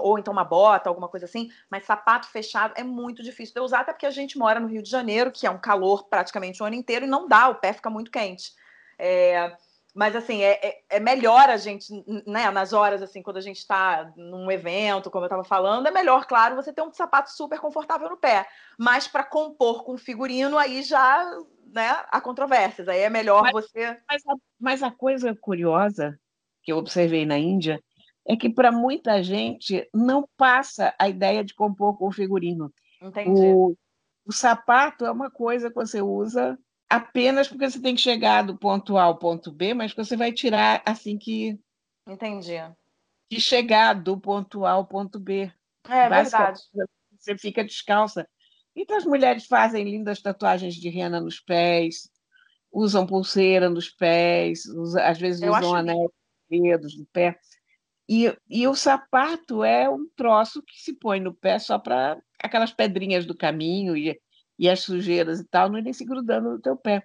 ou então uma bota, alguma coisa assim. Mas sapato fechado é muito difícil de usar, até porque a gente mora no Rio de Janeiro, que é um calor praticamente o ano inteiro e não dá. O pé fica muito quente. É, mas assim, é, é, é, melhor a gente, né, nas horas assim, quando a gente está num evento, como eu estava falando, é melhor, claro, você ter um sapato super confortável no pé. Mas para compor com figurino, aí já né, há controvérsias. Aí é melhor mas, você. Mas a, mas a coisa curiosa que eu observei na Índia é que para muita gente não passa a ideia de compor com figurino. Entendi. O, o sapato é uma coisa que você usa apenas porque você tem que chegar do ponto A ao ponto B, mas que você vai tirar assim que, Entendi. que chegar do ponto A ao ponto B. É Basicamente, verdade. Você fica descalça. Então as mulheres fazem lindas tatuagens de rena nos pés, usam pulseira nos pés, usa- às vezes Eu usam anéis nos dedos, no pé. E, e o sapato é um troço que se põe no pé só para aquelas pedrinhas do caminho e, e as sujeiras e tal não irem se grudando no teu pé.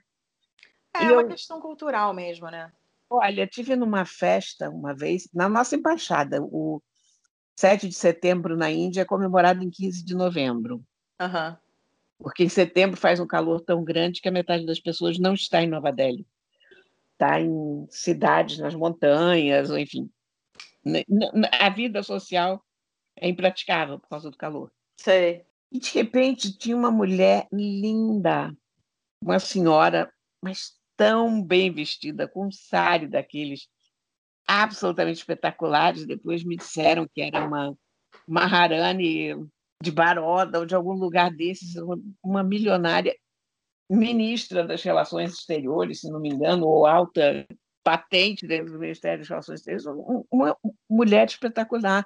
É E uma eu- questão cultural mesmo, né? Olha, tive numa festa uma vez, na nossa embaixada, o 7 de setembro na Índia é comemorado em 15 de novembro, Aham. porque em setembro faz um calor tão grande que a metade das pessoas não está em Nova Delhi. Está em cidades, nas montanhas, enfim. A vida social é impraticável por causa do calor. Sei. E de repente tinha uma mulher linda, uma senhora, mas tão bem vestida, com um sari daqueles absolutamente espetaculares. Depois me disseram que era uma Maharani de Baroda ou de algum lugar desses, uma, milionária ministra das Relações Exteriores, se não me engano, ou alta patente dentro do Ministério das Relações Exteriores, um- uma mulher espetacular,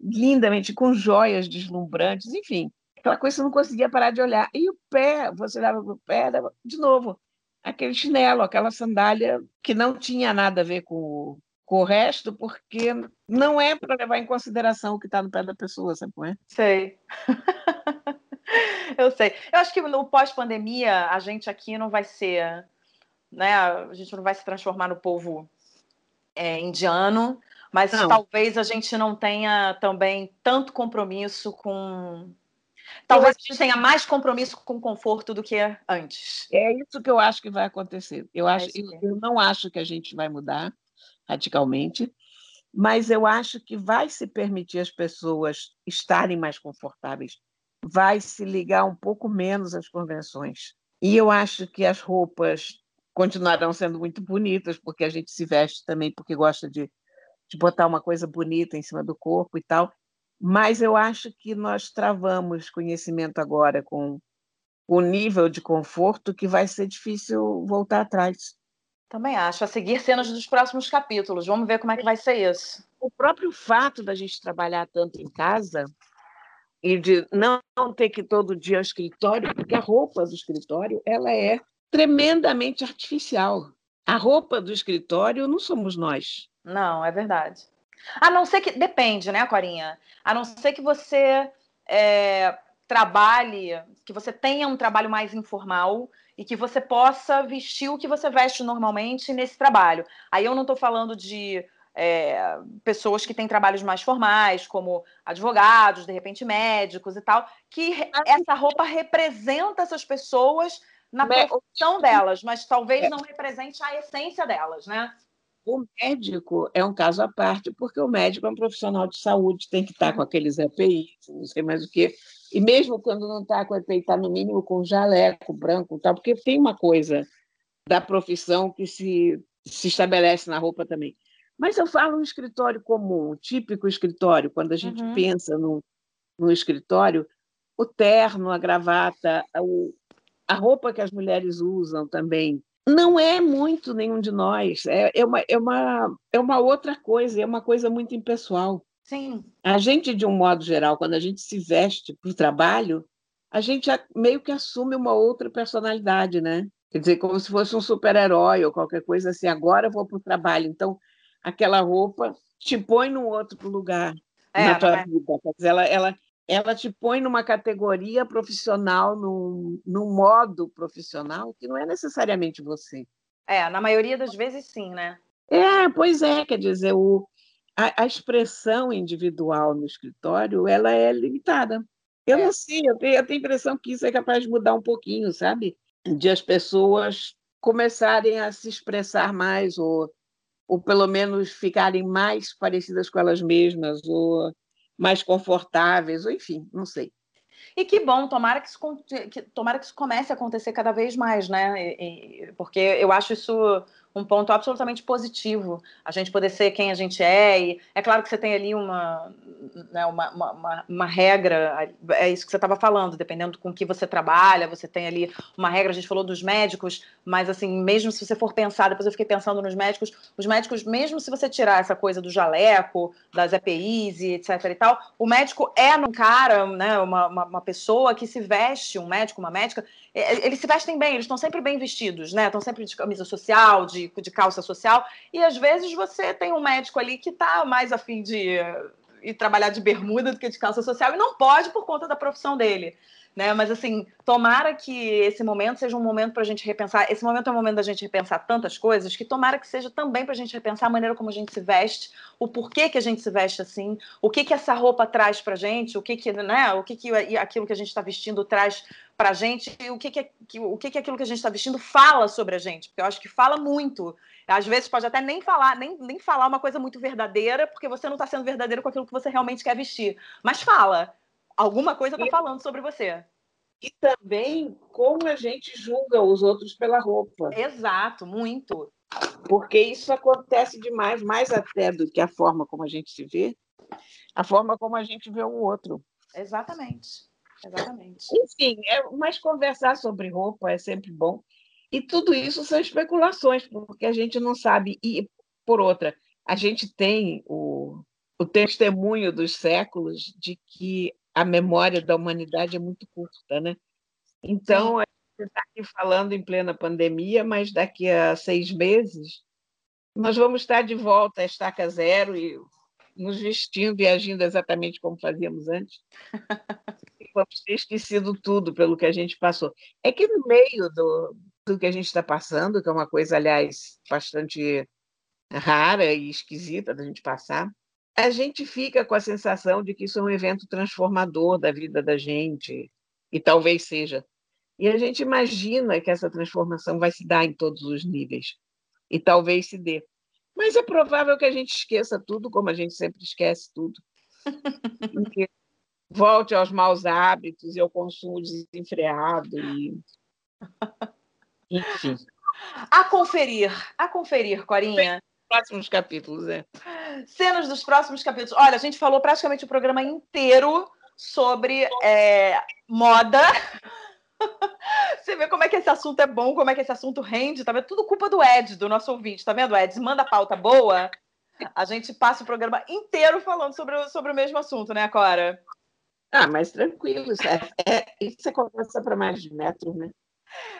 lindamente, com joias deslumbrantes, enfim aquela coisa que você não conseguia parar de olhar. E o pé, você olhava para o pé, era, de novo, aquele chinelo, aquela sandália que não tinha nada a ver com o, com o resto, porque não é para levar em consideração o que está no pé da pessoa, sabe como é? Sei. Eu sei. Eu acho que no pós-pandemia a gente aqui não vai ser, né? A gente não vai se transformar no povo é, indiano, mas Não. talvez a gente não tenha também tanto compromisso com. Talvez a gente tenha mais compromisso com o conforto do que antes. É isso que eu acho que vai acontecer. Eu, acho, isso eu, eu não acho que a gente vai mudar radicalmente, mas eu acho que vai se permitir as pessoas estarem mais confortáveis, vai se ligar um pouco menos às convenções. E eu acho que as roupas continuarão sendo muito bonitas, porque a gente se veste também porque gosta de, de botar uma coisa bonita em cima do corpo e tal. Mas eu acho que nós travamos conhecimento agora com o nível de conforto que vai ser difícil voltar atrás. Também acho. A seguir cenas dos próximos capítulos. Vamos ver como é que vai ser isso. O próprio fato da gente trabalhar tanto em casa e de não ter que ir todo dia ao escritório, porque a roupa do escritório ela é tremendamente artificial. A roupa do escritório não somos nós. Não, é verdade. A não ser que. Depende, né, Corinha? A não ser que você é, trabalhe, que você tenha um trabalho mais informal e que você possa vestir o que você veste normalmente nesse trabalho. Aí eu não estou falando de é, pessoas que têm trabalhos mais formais, como advogados, de repente médicos e tal, que re- essa roupa representa essas pessoas na Me- profissão delas, mas talvez não represente a essência delas, né? O médico é um caso à parte, porque o médico é um profissional de saúde, tem que estar com aqueles EPIs, não sei mais o quê. E mesmo quando não está com EPI, está no mínimo com jaleco branco, tal, porque tem uma coisa da profissão que se, se estabelece na roupa também. Mas eu falo um escritório comum, um típico escritório, quando a gente Uhum. pensa no, no escritório, o terno, a gravata, o, a roupa que as mulheres usam também, não é muito nenhum de nós. É, é, uma, é, uma, é uma outra coisa, é uma coisa muito impessoal. Sim. A gente, de um modo geral, quando a gente se veste para o trabalho, a gente meio que assume uma outra personalidade, né? Quer dizer, como se fosse um super-herói ou qualquer coisa assim. Agora eu vou para o trabalho. Então, aquela roupa te põe num outro lugar É, na tua é? vida. Ela, ela, ela te põe numa categoria profissional, num, num modo profissional que não é necessariamente você. É, na maioria das vezes sim, né? É, pois é, quer dizer, o, a, a expressão individual no escritório ela é limitada. Eu É. não sei, eu tenho, eu tenho a impressão que isso é capaz de mudar um pouquinho, sabe? De as pessoas começarem a se expressar mais, ou, ou pelo menos ficarem mais parecidas com elas mesmas, ou mais confortáveis, ou enfim, não sei. E que bom, tomara que isso, que, tomara que isso comece a acontecer cada vez mais, né? E- e- porque eu acho isso um ponto absolutamente positivo, a gente poder ser quem a gente é. E é claro que você tem ali uma, né, uma, uma, uma, regra, é isso que você estava falando, dependendo com que você trabalha, você tem ali uma regra, a gente falou dos médicos, mas assim, mesmo se você for pensar, depois eu fiquei pensando nos médicos, os médicos, mesmo se você tirar essa coisa do jaleco, das EPIs e etc e tal, o médico é um cara, né, uma, uma, uma pessoa que se veste, um médico, uma médica, eles se vestem bem, eles estão sempre bem vestidos, né? Estão sempre de camisa social, de, de calça social. E às vezes você tem um médico ali que está mais afim de ir trabalhar de bermuda do que de calça social e não pode por conta da profissão dele. Né? Mas assim, tomara que esse momento seja um momento para a gente repensar. Esse momento é um momento da gente repensar tantas coisas que tomara que seja também para a gente repensar a maneira como a gente se veste, o porquê que a gente se veste assim, o que que essa roupa traz para gente, o que que, né? O que que aquilo que a gente está vestindo traz para a gente e o que que, o que que aquilo que a gente está vestindo fala sobre a gente, porque eu acho que fala muito. Às vezes pode até nem falar, nem, nem falar uma coisa muito verdadeira, porque você não está sendo verdadeiro com aquilo que você realmente quer vestir. Mas fala alguma coisa está falando sobre você. E também como a gente julga os outros pela roupa. Exato, muito. Porque isso acontece demais, mais até do que a forma como a gente se vê, a forma como a gente vê o outro. Exatamente. Exatamente. Enfim, é, mas conversar sobre roupa é sempre bom. E tudo isso são especulações, porque a gente não sabe. E, por outra, a gente tem o, o testemunho dos séculos de que a memória da humanidade é muito curta, né? Então, Sim. a gente está aqui falando em plena pandemia, mas daqui a seis meses nós vamos estar de volta à estaca zero e nos vestindo e agindo exatamente como fazíamos antes. e vamos ter esquecido tudo pelo que a gente passou. É que no meio do, do que a gente está passando, que é uma coisa, aliás, bastante rara e esquisita da gente passar, a gente fica com a sensação de que isso é um evento transformador da vida da gente, e talvez seja. E a gente imagina que essa transformação vai se dar em todos os níveis, e talvez se dê. Mas é provável que a gente esqueça tudo, como a gente sempre esquece tudo. e volte aos maus hábitos e ao consumo desenfreado. E... Enfim. A conferir, a conferir, Corinha próximos capítulos, é. Cenas dos próximos capítulos. Olha, a gente falou praticamente o programa inteiro sobre é, moda. Você vê como é que esse assunto é bom, como é que esse assunto rende, tá vendo? Tudo culpa do Ed, do nosso ouvinte, tá vendo, Ed? Manda pauta boa, a gente passa o programa inteiro falando sobre, o, sobre o mesmo assunto, né, Cora? Ah, mas tranquilo, é, é, isso é conversa para mais de metro, né?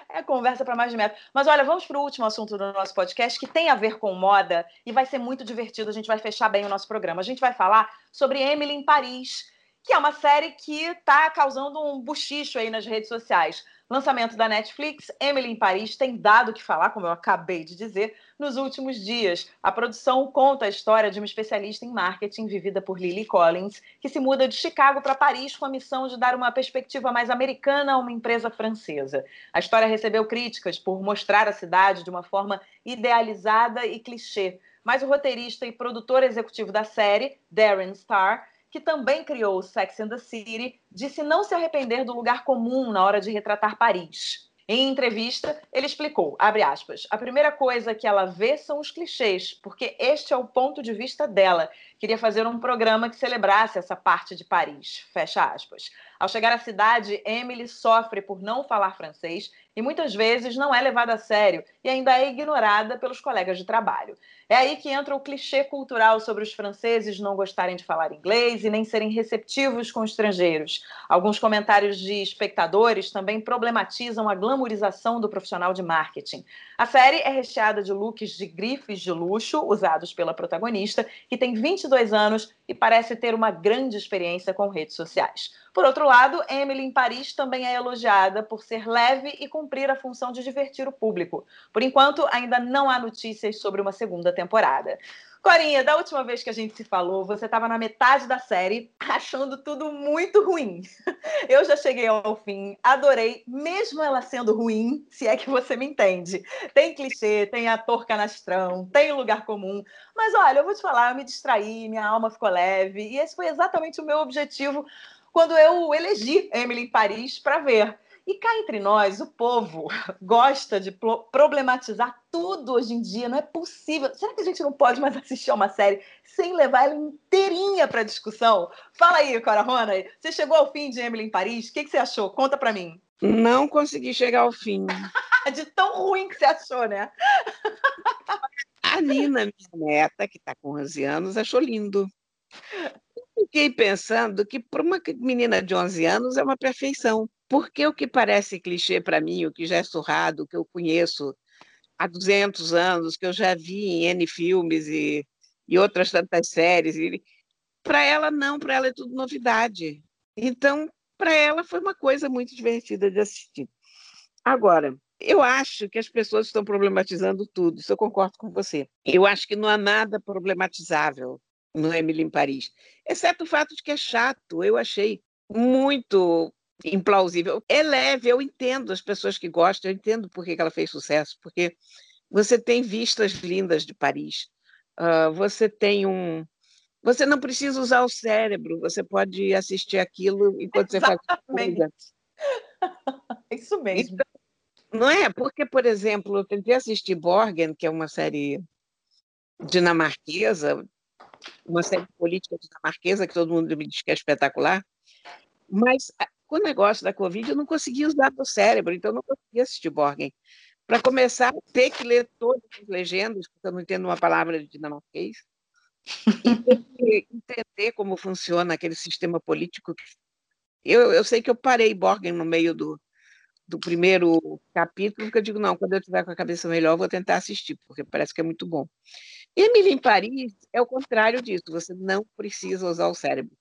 É conversa para mais de metro. Mas olha, vamos para o último assunto do nosso podcast, que tem a ver com moda e vai ser muito divertido. A gente vai fechar bem o nosso programa. A gente vai falar sobre Emily em Paris, que é uma série que está causando um buchicho aí nas redes sociais. Lançamento da Netflix, Emily em Paris tem dado o que falar, como eu acabei de dizer, nos últimos dias. A produção conta a história de uma especialista em marketing vivida por Lily Collins, que se muda de Chicago para Paris com a missão de dar uma perspectiva mais americana a uma empresa francesa. A história recebeu críticas por mostrar a cidade de uma forma idealizada e clichê. Mas o roteirista e produtor executivo da série, Darren Star, que também criou o Sex and the City, disse não se arrepender do lugar comum na hora de retratar Paris. Em entrevista, ele explicou, aspas, a primeira coisa que ela vê são os clichês, porque este é o ponto de vista dela. Queria fazer um programa que celebrasse essa parte de Paris, fecha aspas. Ao chegar à cidade, Emily sofre por não falar francês e muitas vezes não é levada a sério e ainda é ignorada pelos colegas de trabalho. É aí que entra o clichê cultural sobre os franceses não gostarem de falar inglês e nem serem receptivos com estrangeiros. Alguns comentários de espectadores também problematizam a glamorização do profissional de marketing. A série é recheada de looks de grifes de luxo usados pela protagonista, que tem 22 anos e parece ter uma grande experiência com redes sociais. Por outro lado, Emily em Paris também é elogiada por ser leve e cumprir a função de divertir o público. Por enquanto, ainda não há notícias sobre uma segunda temporada. Corinha, da última vez que a gente se falou, você estava na metade da série, achando tudo muito ruim. Eu já cheguei ao fim, adorei, mesmo ela sendo ruim, se é que você me entende. Tem clichê, tem ator canastrão, tem lugar comum. Mas olha, eu vou te falar, eu me distraí, minha alma ficou leve, e esse foi exatamente o meu objetivo quando eu elegi Emily em Paris para ver. E cá entre nós, o povo gosta de problematizar tudo hoje em dia. Não é possível. Será que a gente não pode mais assistir a uma série sem levar ela inteirinha para discussão? Fala aí, Cora Rona. Você chegou ao fim de Emily em Paris. O que, que você achou? Conta para mim. Não consegui chegar ao fim. de tão ruim que você achou, né? a Nina, minha neta, que está com 11 anos, achou lindo. Fiquei pensando que para uma menina de 11 anos é uma perfeição. Porque o que parece clichê para mim, o que já é surrado, que eu conheço há 200 anos, que eu já vi em N filmes e, e outras tantas séries, para ela não, para ela é tudo novidade. Então, para ela foi uma coisa muito divertida de assistir. Agora, eu acho que as pessoas estão problematizando tudo, isso eu concordo com você. Eu acho que não há nada problematizável no Emily em Paris, exceto o fato de que é chato. Eu achei muito implausível. É leve, eu entendo as pessoas que gostam, eu entendo por que ela fez sucesso, porque você tem vistas lindas de Paris, uh, você tem um. Você não precisa usar o cérebro, você pode assistir aquilo enquanto Exatamente. você faz coisa. Isso mesmo. Então, não é? Porque, por exemplo, eu tentei assistir Borgen, que é uma série dinamarquesa, uma série política dinamarquesa, que todo mundo me diz que é espetacular, mas com o negócio da Covid, eu não conseguia usar o cérebro, então eu não conseguia assistir Borgen. Para começar, ter que ler todas as legendas, porque eu não entendo uma palavra de dinamarquês, e entender como funciona aquele sistema político. Eu, eu sei que eu parei Borgen no meio do, do primeiro capítulo, porque eu digo, não, quando eu tiver com a cabeça melhor, eu vou tentar assistir, porque parece que é muito bom. Emily em Paris é o contrário disso, você não precisa usar o cérebro.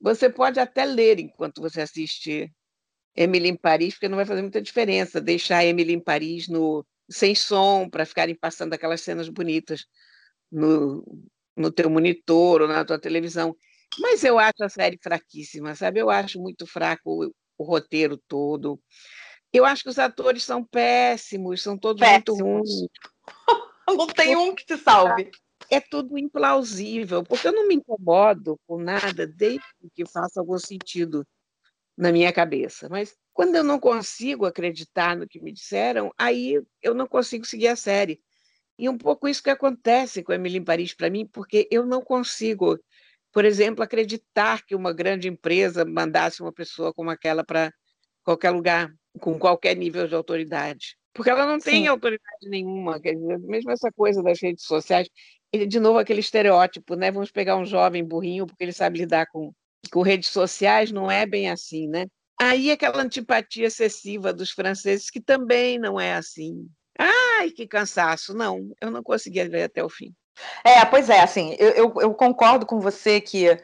Você pode até ler enquanto você assiste Emily em Paris, porque não vai fazer muita diferença deixar Emily em Paris no sem som para ficarem passando aquelas cenas bonitas no, no teu monitor ou na tua televisão. Mas eu acho a série fraquíssima, sabe? Eu acho muito fraco o, o roteiro todo. Eu acho que os atores são péssimos, são todos péssimos. muito ruins. Não tem um que te salve é tudo implausível, porque eu não me incomodo com nada desde que faça algum sentido na minha cabeça. Mas quando eu não consigo acreditar no que me disseram, aí eu não consigo seguir a série. E um pouco isso que acontece com Emily em Paris para mim, porque eu não consigo, por exemplo, acreditar que uma grande empresa mandasse uma pessoa como aquela para qualquer lugar, com qualquer nível de autoridade. Porque ela não tem Sim. autoridade nenhuma, quer dizer, mesmo essa coisa das redes sociais, de novo aquele estereótipo, né? Vamos pegar um jovem burrinho porque ele sabe lidar com, com redes sociais, não é bem assim, né? Aí aquela antipatia excessiva dos franceses, que também não é assim. Ai, que cansaço! Não, eu não conseguia ver até o fim. É, pois é, assim, eu, eu, eu concordo com você que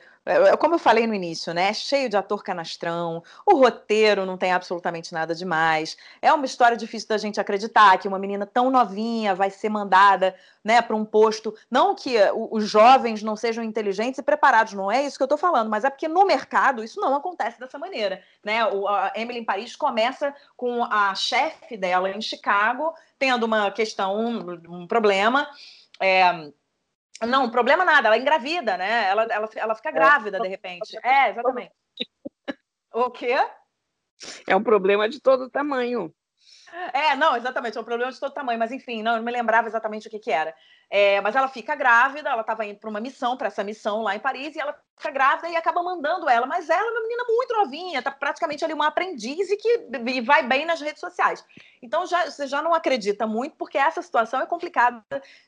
como eu falei no início, né? É cheio de ator canastrão, o roteiro não tem absolutamente nada demais. É uma história difícil da gente acreditar que uma menina tão novinha vai ser mandada né, para um posto. Não que os jovens não sejam inteligentes e preparados, não é isso que eu estou falando, mas é porque no mercado isso não acontece dessa maneira. Né? O, a Emily em Paris começa com a chefe dela em Chicago tendo uma questão, um, um problema. É, não, problema nada, ela engravida, né? Ela, ela, ela fica é. grávida de repente. É, exatamente. O quê? É um problema de todo tamanho. É, não, exatamente, é um problema de todo tamanho, mas enfim, não, eu não me lembrava exatamente o que, que era. É, mas ela fica grávida, ela estava indo para uma missão, para essa missão lá em Paris, e ela fica grávida e acaba mandando ela. Mas ela é uma menina muito novinha, tá praticamente ali uma aprendiz e que vai bem nas redes sociais. Então já, você já não acredita muito, porque essa situação é complicada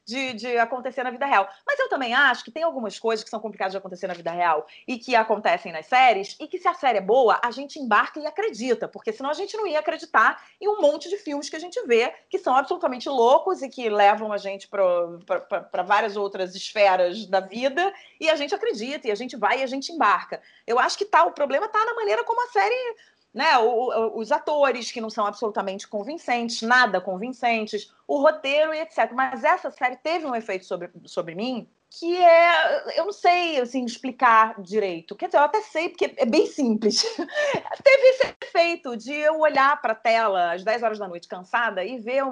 de, de acontecer na vida real. Mas eu também acho que tem algumas coisas que são complicadas de acontecer na vida real e que acontecem nas séries, e que se a série é boa, a gente embarca e acredita, porque senão a gente não ia acreditar em um monte de filmes que a gente vê que são absolutamente loucos e que levam a gente para para várias outras esferas da vida e a gente acredita e a gente vai e a gente embarca. Eu acho que tá, o problema está na maneira como a série né, o, os atores que não são absolutamente convincentes, nada convincentes, o roteiro e etc. Mas essa série teve um efeito sobre, sobre mim que é, eu não sei assim explicar direito. Quer dizer, eu até sei porque é bem simples. teve esse efeito de eu olhar para a tela às 10 horas da noite cansada e ver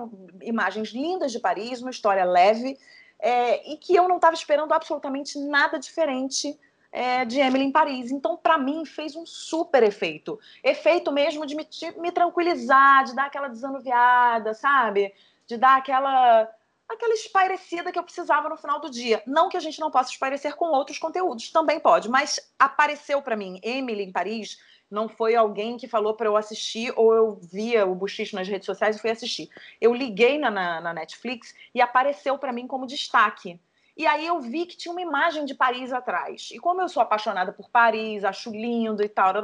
imagens lindas de Paris, uma história leve, é, e que eu não estava esperando absolutamente nada diferente é, de Emily em Paris. Então, para mim, fez um super efeito. Efeito mesmo de me, de me tranquilizar, de dar aquela desanuviada, sabe? De dar aquela aquela espairecida que eu precisava no final do dia. Não que a gente não possa espairecer com outros conteúdos, também pode, mas apareceu para mim Emily em Paris não foi alguém que falou para eu assistir ou eu via o Buchicho nas redes sociais e fui assistir. Eu liguei na, na, na Netflix e apareceu para mim como destaque. E aí eu vi que tinha uma imagem de Paris atrás. E como eu sou apaixonada por Paris, acho lindo e tal,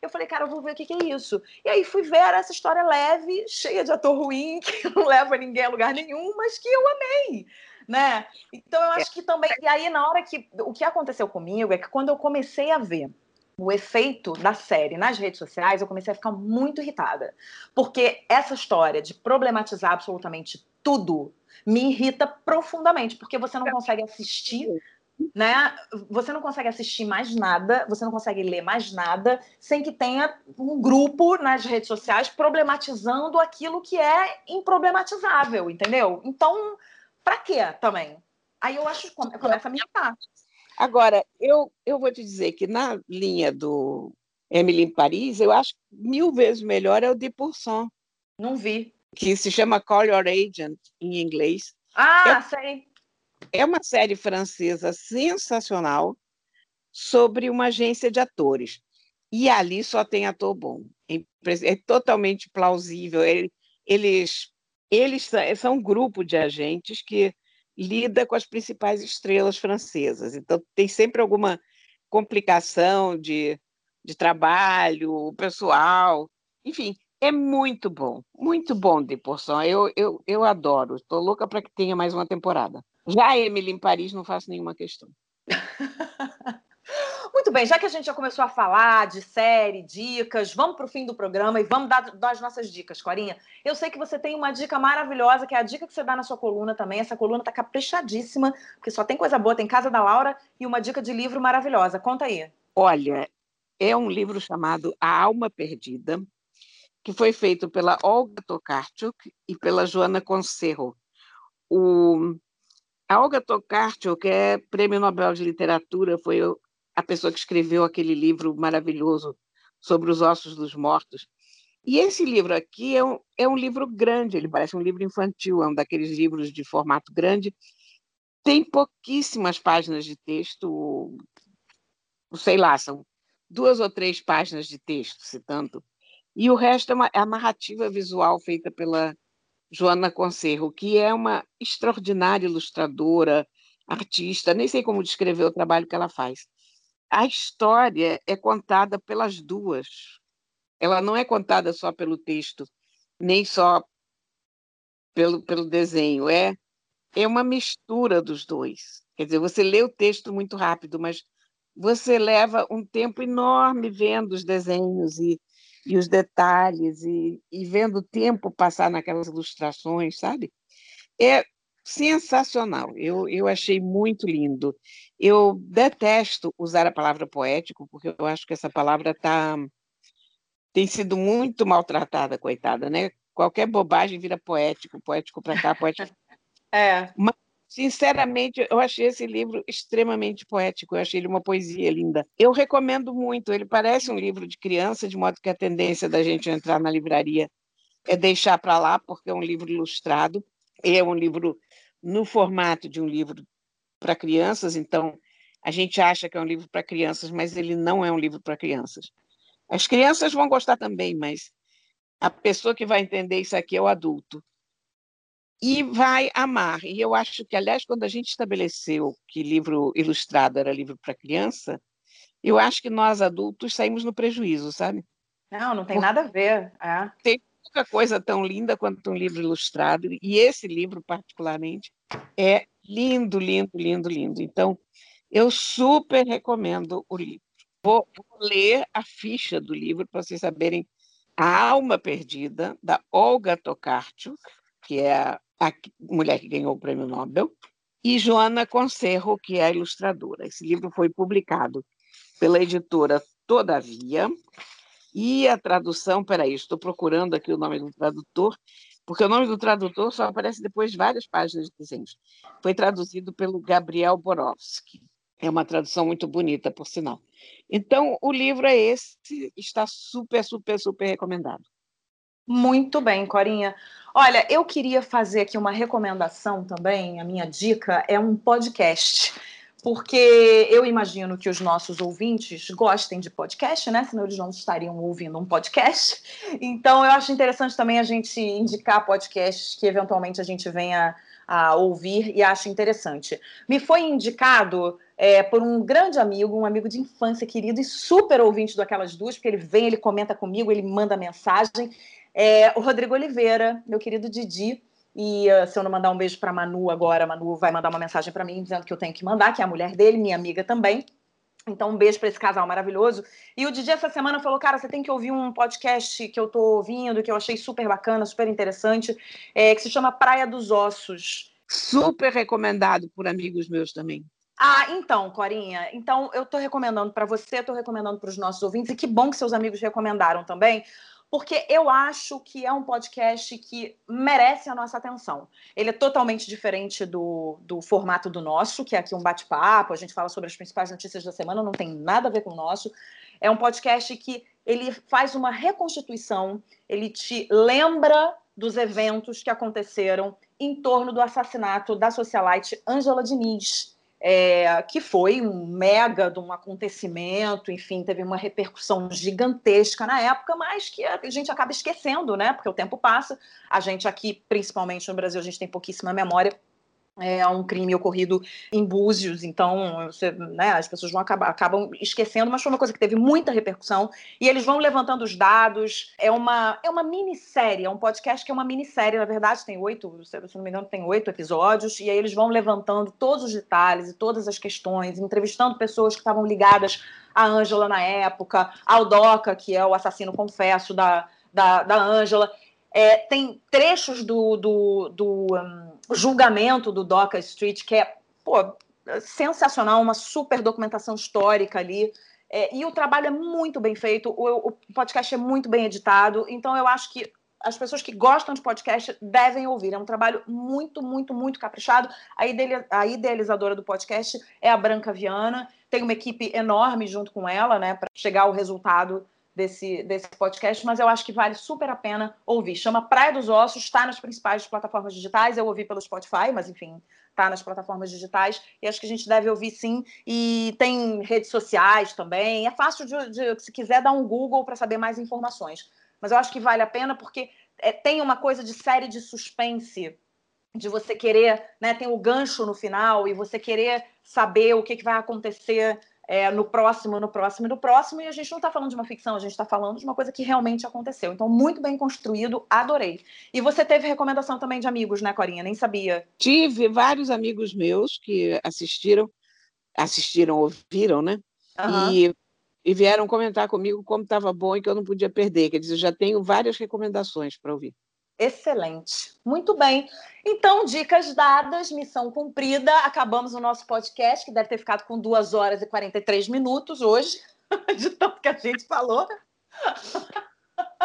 eu falei, cara, eu vou ver o que, que é isso. E aí fui ver essa história leve, cheia de ator ruim, que não leva ninguém a lugar nenhum, mas que eu amei. Né? Então eu acho que também. E aí, na hora que. O que aconteceu comigo é que quando eu comecei a ver o efeito da série nas redes sociais, eu comecei a ficar muito irritada. Porque essa história de problematizar absolutamente tudo me irrita profundamente, porque você não consegue assistir, né? Você não consegue assistir mais nada, você não consegue ler mais nada sem que tenha um grupo nas redes sociais problematizando aquilo que é improblematizável, entendeu? Então, para quê também? Aí eu acho que começa a me irritar. Agora, eu, eu vou te dizer que na linha do Emily em Paris, eu acho mil vezes melhor é o de Pourcent. Não vi. Que se chama Call Your Agent, em inglês. Ah, é, sei. É uma série francesa sensacional sobre uma agência de atores. E ali só tem ator bom. É, é totalmente plausível. Eles, eles são um grupo de agentes que lida com as principais estrelas francesas. Então, tem sempre alguma complicação de, de trabalho, pessoal. Enfim, é muito bom, muito bom de porção. Eu, eu, eu adoro. Estou louca para que tenha mais uma temporada. Já Emily em Paris, não faço nenhuma questão. Muito bem, já que a gente já começou a falar de série, dicas, vamos para o fim do programa e vamos dar, dar as nossas dicas, Corinha. Eu sei que você tem uma dica maravilhosa, que é a dica que você dá na sua coluna também. Essa coluna tá caprichadíssima, porque só tem coisa boa, tem Casa da Laura e uma dica de livro maravilhosa. Conta aí. Olha, é um livro chamado A Alma Perdida, que foi feito pela Olga Tokarczuk e pela Joana Conserro. O... A Olga Tokarczuk é prêmio Nobel de Literatura, foi a pessoa que escreveu aquele livro maravilhoso sobre os ossos dos mortos. E esse livro aqui é um, é um livro grande, ele parece um livro infantil, é um daqueles livros de formato grande. Tem pouquíssimas páginas de texto, sei lá, são duas ou três páginas de texto, se tanto. E o resto é, uma, é a narrativa visual feita pela Joana Conserro, que é uma extraordinária ilustradora, artista, nem sei como descrever o trabalho que ela faz a história é contada pelas duas. Ela não é contada só pelo texto, nem só pelo, pelo desenho. É, é uma mistura dos dois. Quer dizer, você lê o texto muito rápido, mas você leva um tempo enorme vendo os desenhos e, e os detalhes e, e vendo o tempo passar naquelas ilustrações, sabe? É, sensacional. Eu, eu achei muito lindo. Eu detesto usar a palavra poético, porque eu acho que essa palavra tá, tem sido muito maltratada, coitada, né? Qualquer bobagem vira poético, poético para cá, poético. é. Mas, sinceramente, eu achei esse livro extremamente poético, eu achei ele uma poesia linda. Eu recomendo muito, ele parece um livro de criança, de modo que a tendência da gente entrar na livraria é deixar para lá, porque é um livro ilustrado, é um livro no formato de um livro para crianças, então a gente acha que é um livro para crianças, mas ele não é um livro para crianças. As crianças vão gostar também, mas a pessoa que vai entender isso aqui é o adulto. E vai amar. E eu acho que, aliás, quando a gente estabeleceu que livro ilustrado era livro para criança, eu acho que nós adultos saímos no prejuízo, sabe? Não, não tem Porque nada a ver. É. Tem pouca coisa tão linda quanto um livro ilustrado, e esse livro, particularmente, é lindo, lindo, lindo, lindo. Então, eu super recomendo o livro. Vou, vou ler a ficha do livro para vocês saberem A Alma Perdida, da Olga Tokarczuk, que é a, mulher que ganhou o prêmio Nobel, e Joana Conserro, que é ilustradora. Esse livro foi publicado pela editora Todavia, e a tradução, peraí, estou procurando aqui o nome do tradutor, porque o nome do tradutor só aparece depois de várias páginas de desenhos. Foi traduzido pelo Gabriel Borowski. É uma tradução muito bonita, por sinal. Então, o livro é esse, está super, super, super recomendado. Muito bem, Corinha. Olha, eu queria fazer aqui uma recomendação também. A minha dica é um podcast porque eu imagino que os nossos ouvintes gostem de podcast, né? Senão eles não estariam ouvindo um podcast. Então, eu acho interessante também a gente indicar podcasts que eventualmente a gente venha a ouvir e acho interessante. Me foi indicado é, por um grande amigo, um amigo de infância querido e super ouvinte do Aquelas Duas, porque ele vem, ele comenta comigo, ele manda mensagem. É, o Rodrigo Oliveira, meu querido Didi e uh, se eu não mandar um beijo para Manu agora, a Manu vai mandar uma mensagem para mim dizendo que eu tenho que mandar, que é a mulher dele, minha amiga também. Então, um beijo para esse casal maravilhoso. E o Didi essa semana falou: Cara, você tem que ouvir um podcast que eu tô ouvindo, que eu achei super bacana, super interessante, é, que se chama Praia dos Ossos. Super recomendado por amigos meus também. Ah, então, Corinha, então eu tô recomendando para você, tô recomendando para os nossos ouvintes, e que bom que seus amigos recomendaram também, porque eu acho que é um podcast que merece a nossa atenção. Ele é totalmente diferente do, do formato do nosso, que é aqui um bate-papo, a gente fala sobre as principais notícias da semana, não tem nada a ver com o nosso. É um podcast que ele faz uma reconstituição, ele te lembra dos eventos que aconteceram em torno do assassinato da socialite Angela Diniz é, que foi um mega de um acontecimento, enfim, teve uma repercussão gigantesca na época, mas que a gente acaba esquecendo, né? Porque o tempo passa. A gente aqui, principalmente no Brasil, a gente tem pouquíssima memória é um crime ocorrido em Búzios, então você, né, as pessoas vão acabar, acabam esquecendo, mas foi uma coisa que teve muita repercussão e eles vão levantando os dados. É uma, é uma minissérie, é um podcast que é uma minissérie, na verdade, tem oito, se não me engano, tem oito episódios, e aí eles vão levantando todos os detalhes e todas as questões, entrevistando pessoas que estavam ligadas à Ângela na época, ao Doca, que é o assassino confesso da, da, da Ângela. É, tem trechos do, do, do um, julgamento do Doca Street, que é pô, sensacional, uma super documentação histórica ali. É, e o trabalho é muito bem feito, o, o, podcast é muito bem editado, então eu acho que as pessoas que gostam de podcast devem ouvir. É um trabalho muito, muito, muito caprichado. A, a idealizadora do podcast é a Branca Viana, tem uma equipe enorme junto com ela, né, para chegar ao resultado desse, desse podcast, mas eu acho que vale super a pena ouvir. Chama Praia dos Ossos, está nas principais plataformas digitais. Eu ouvi pelo Spotify, mas enfim, está nas plataformas digitais. E acho que a gente deve ouvir sim. E tem redes sociais também. É fácil de, de se quiser, dar um Google para saber mais informações. Mas eu acho que vale a pena porque é, tem uma coisa de série de suspense de você querer, né, tem o gancho no final e você querer saber o que, que vai acontecer é, no próximo, no próximo e no próximo, e a gente não está falando de uma ficção, a gente está falando de uma coisa que realmente aconteceu. Então, muito bem construído, adorei. E você teve recomendação também de amigos, né, Corinha? Nem sabia. Tive vários amigos meus que assistiram, assistiram, ouviram, né? Uhum. E, e vieram comentar comigo como estava bom e que eu não podia perder. Quer dizer, eu já tenho várias recomendações para ouvir. Excelente. Muito bem. Então, dicas dadas, missão cumprida. Acabamos o nosso podcast, que deve ter ficado com 2 horas e 43 minutos hoje, de tanto que a gente falou.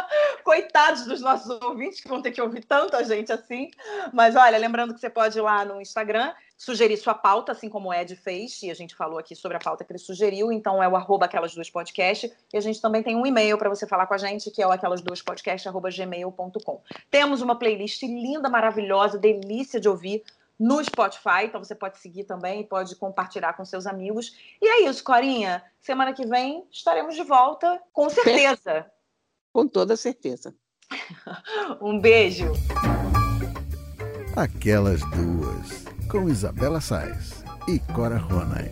Coitados dos nossos ouvintes que vão ter que ouvir tanta gente assim. Mas olha, lembrando que você pode ir lá no Instagram, sugerir sua pauta, assim como o Ed fez, e a gente falou aqui sobre a pauta que ele sugeriu, então é o arroba aquelas duas podcast, e a gente também tem um e-mail para você falar com a gente, que é o aquelas duas podcast, arroba gmail.com. Temos uma playlist linda, maravilhosa, delícia de ouvir no Spotify, então você pode seguir também, pode compartilhar com seus amigos. E é isso, Corinha. Semana que vem estaremos de volta, com certeza. Com toda certeza. um beijo. Aquelas duas com Isabela Sais e Cora Ronay.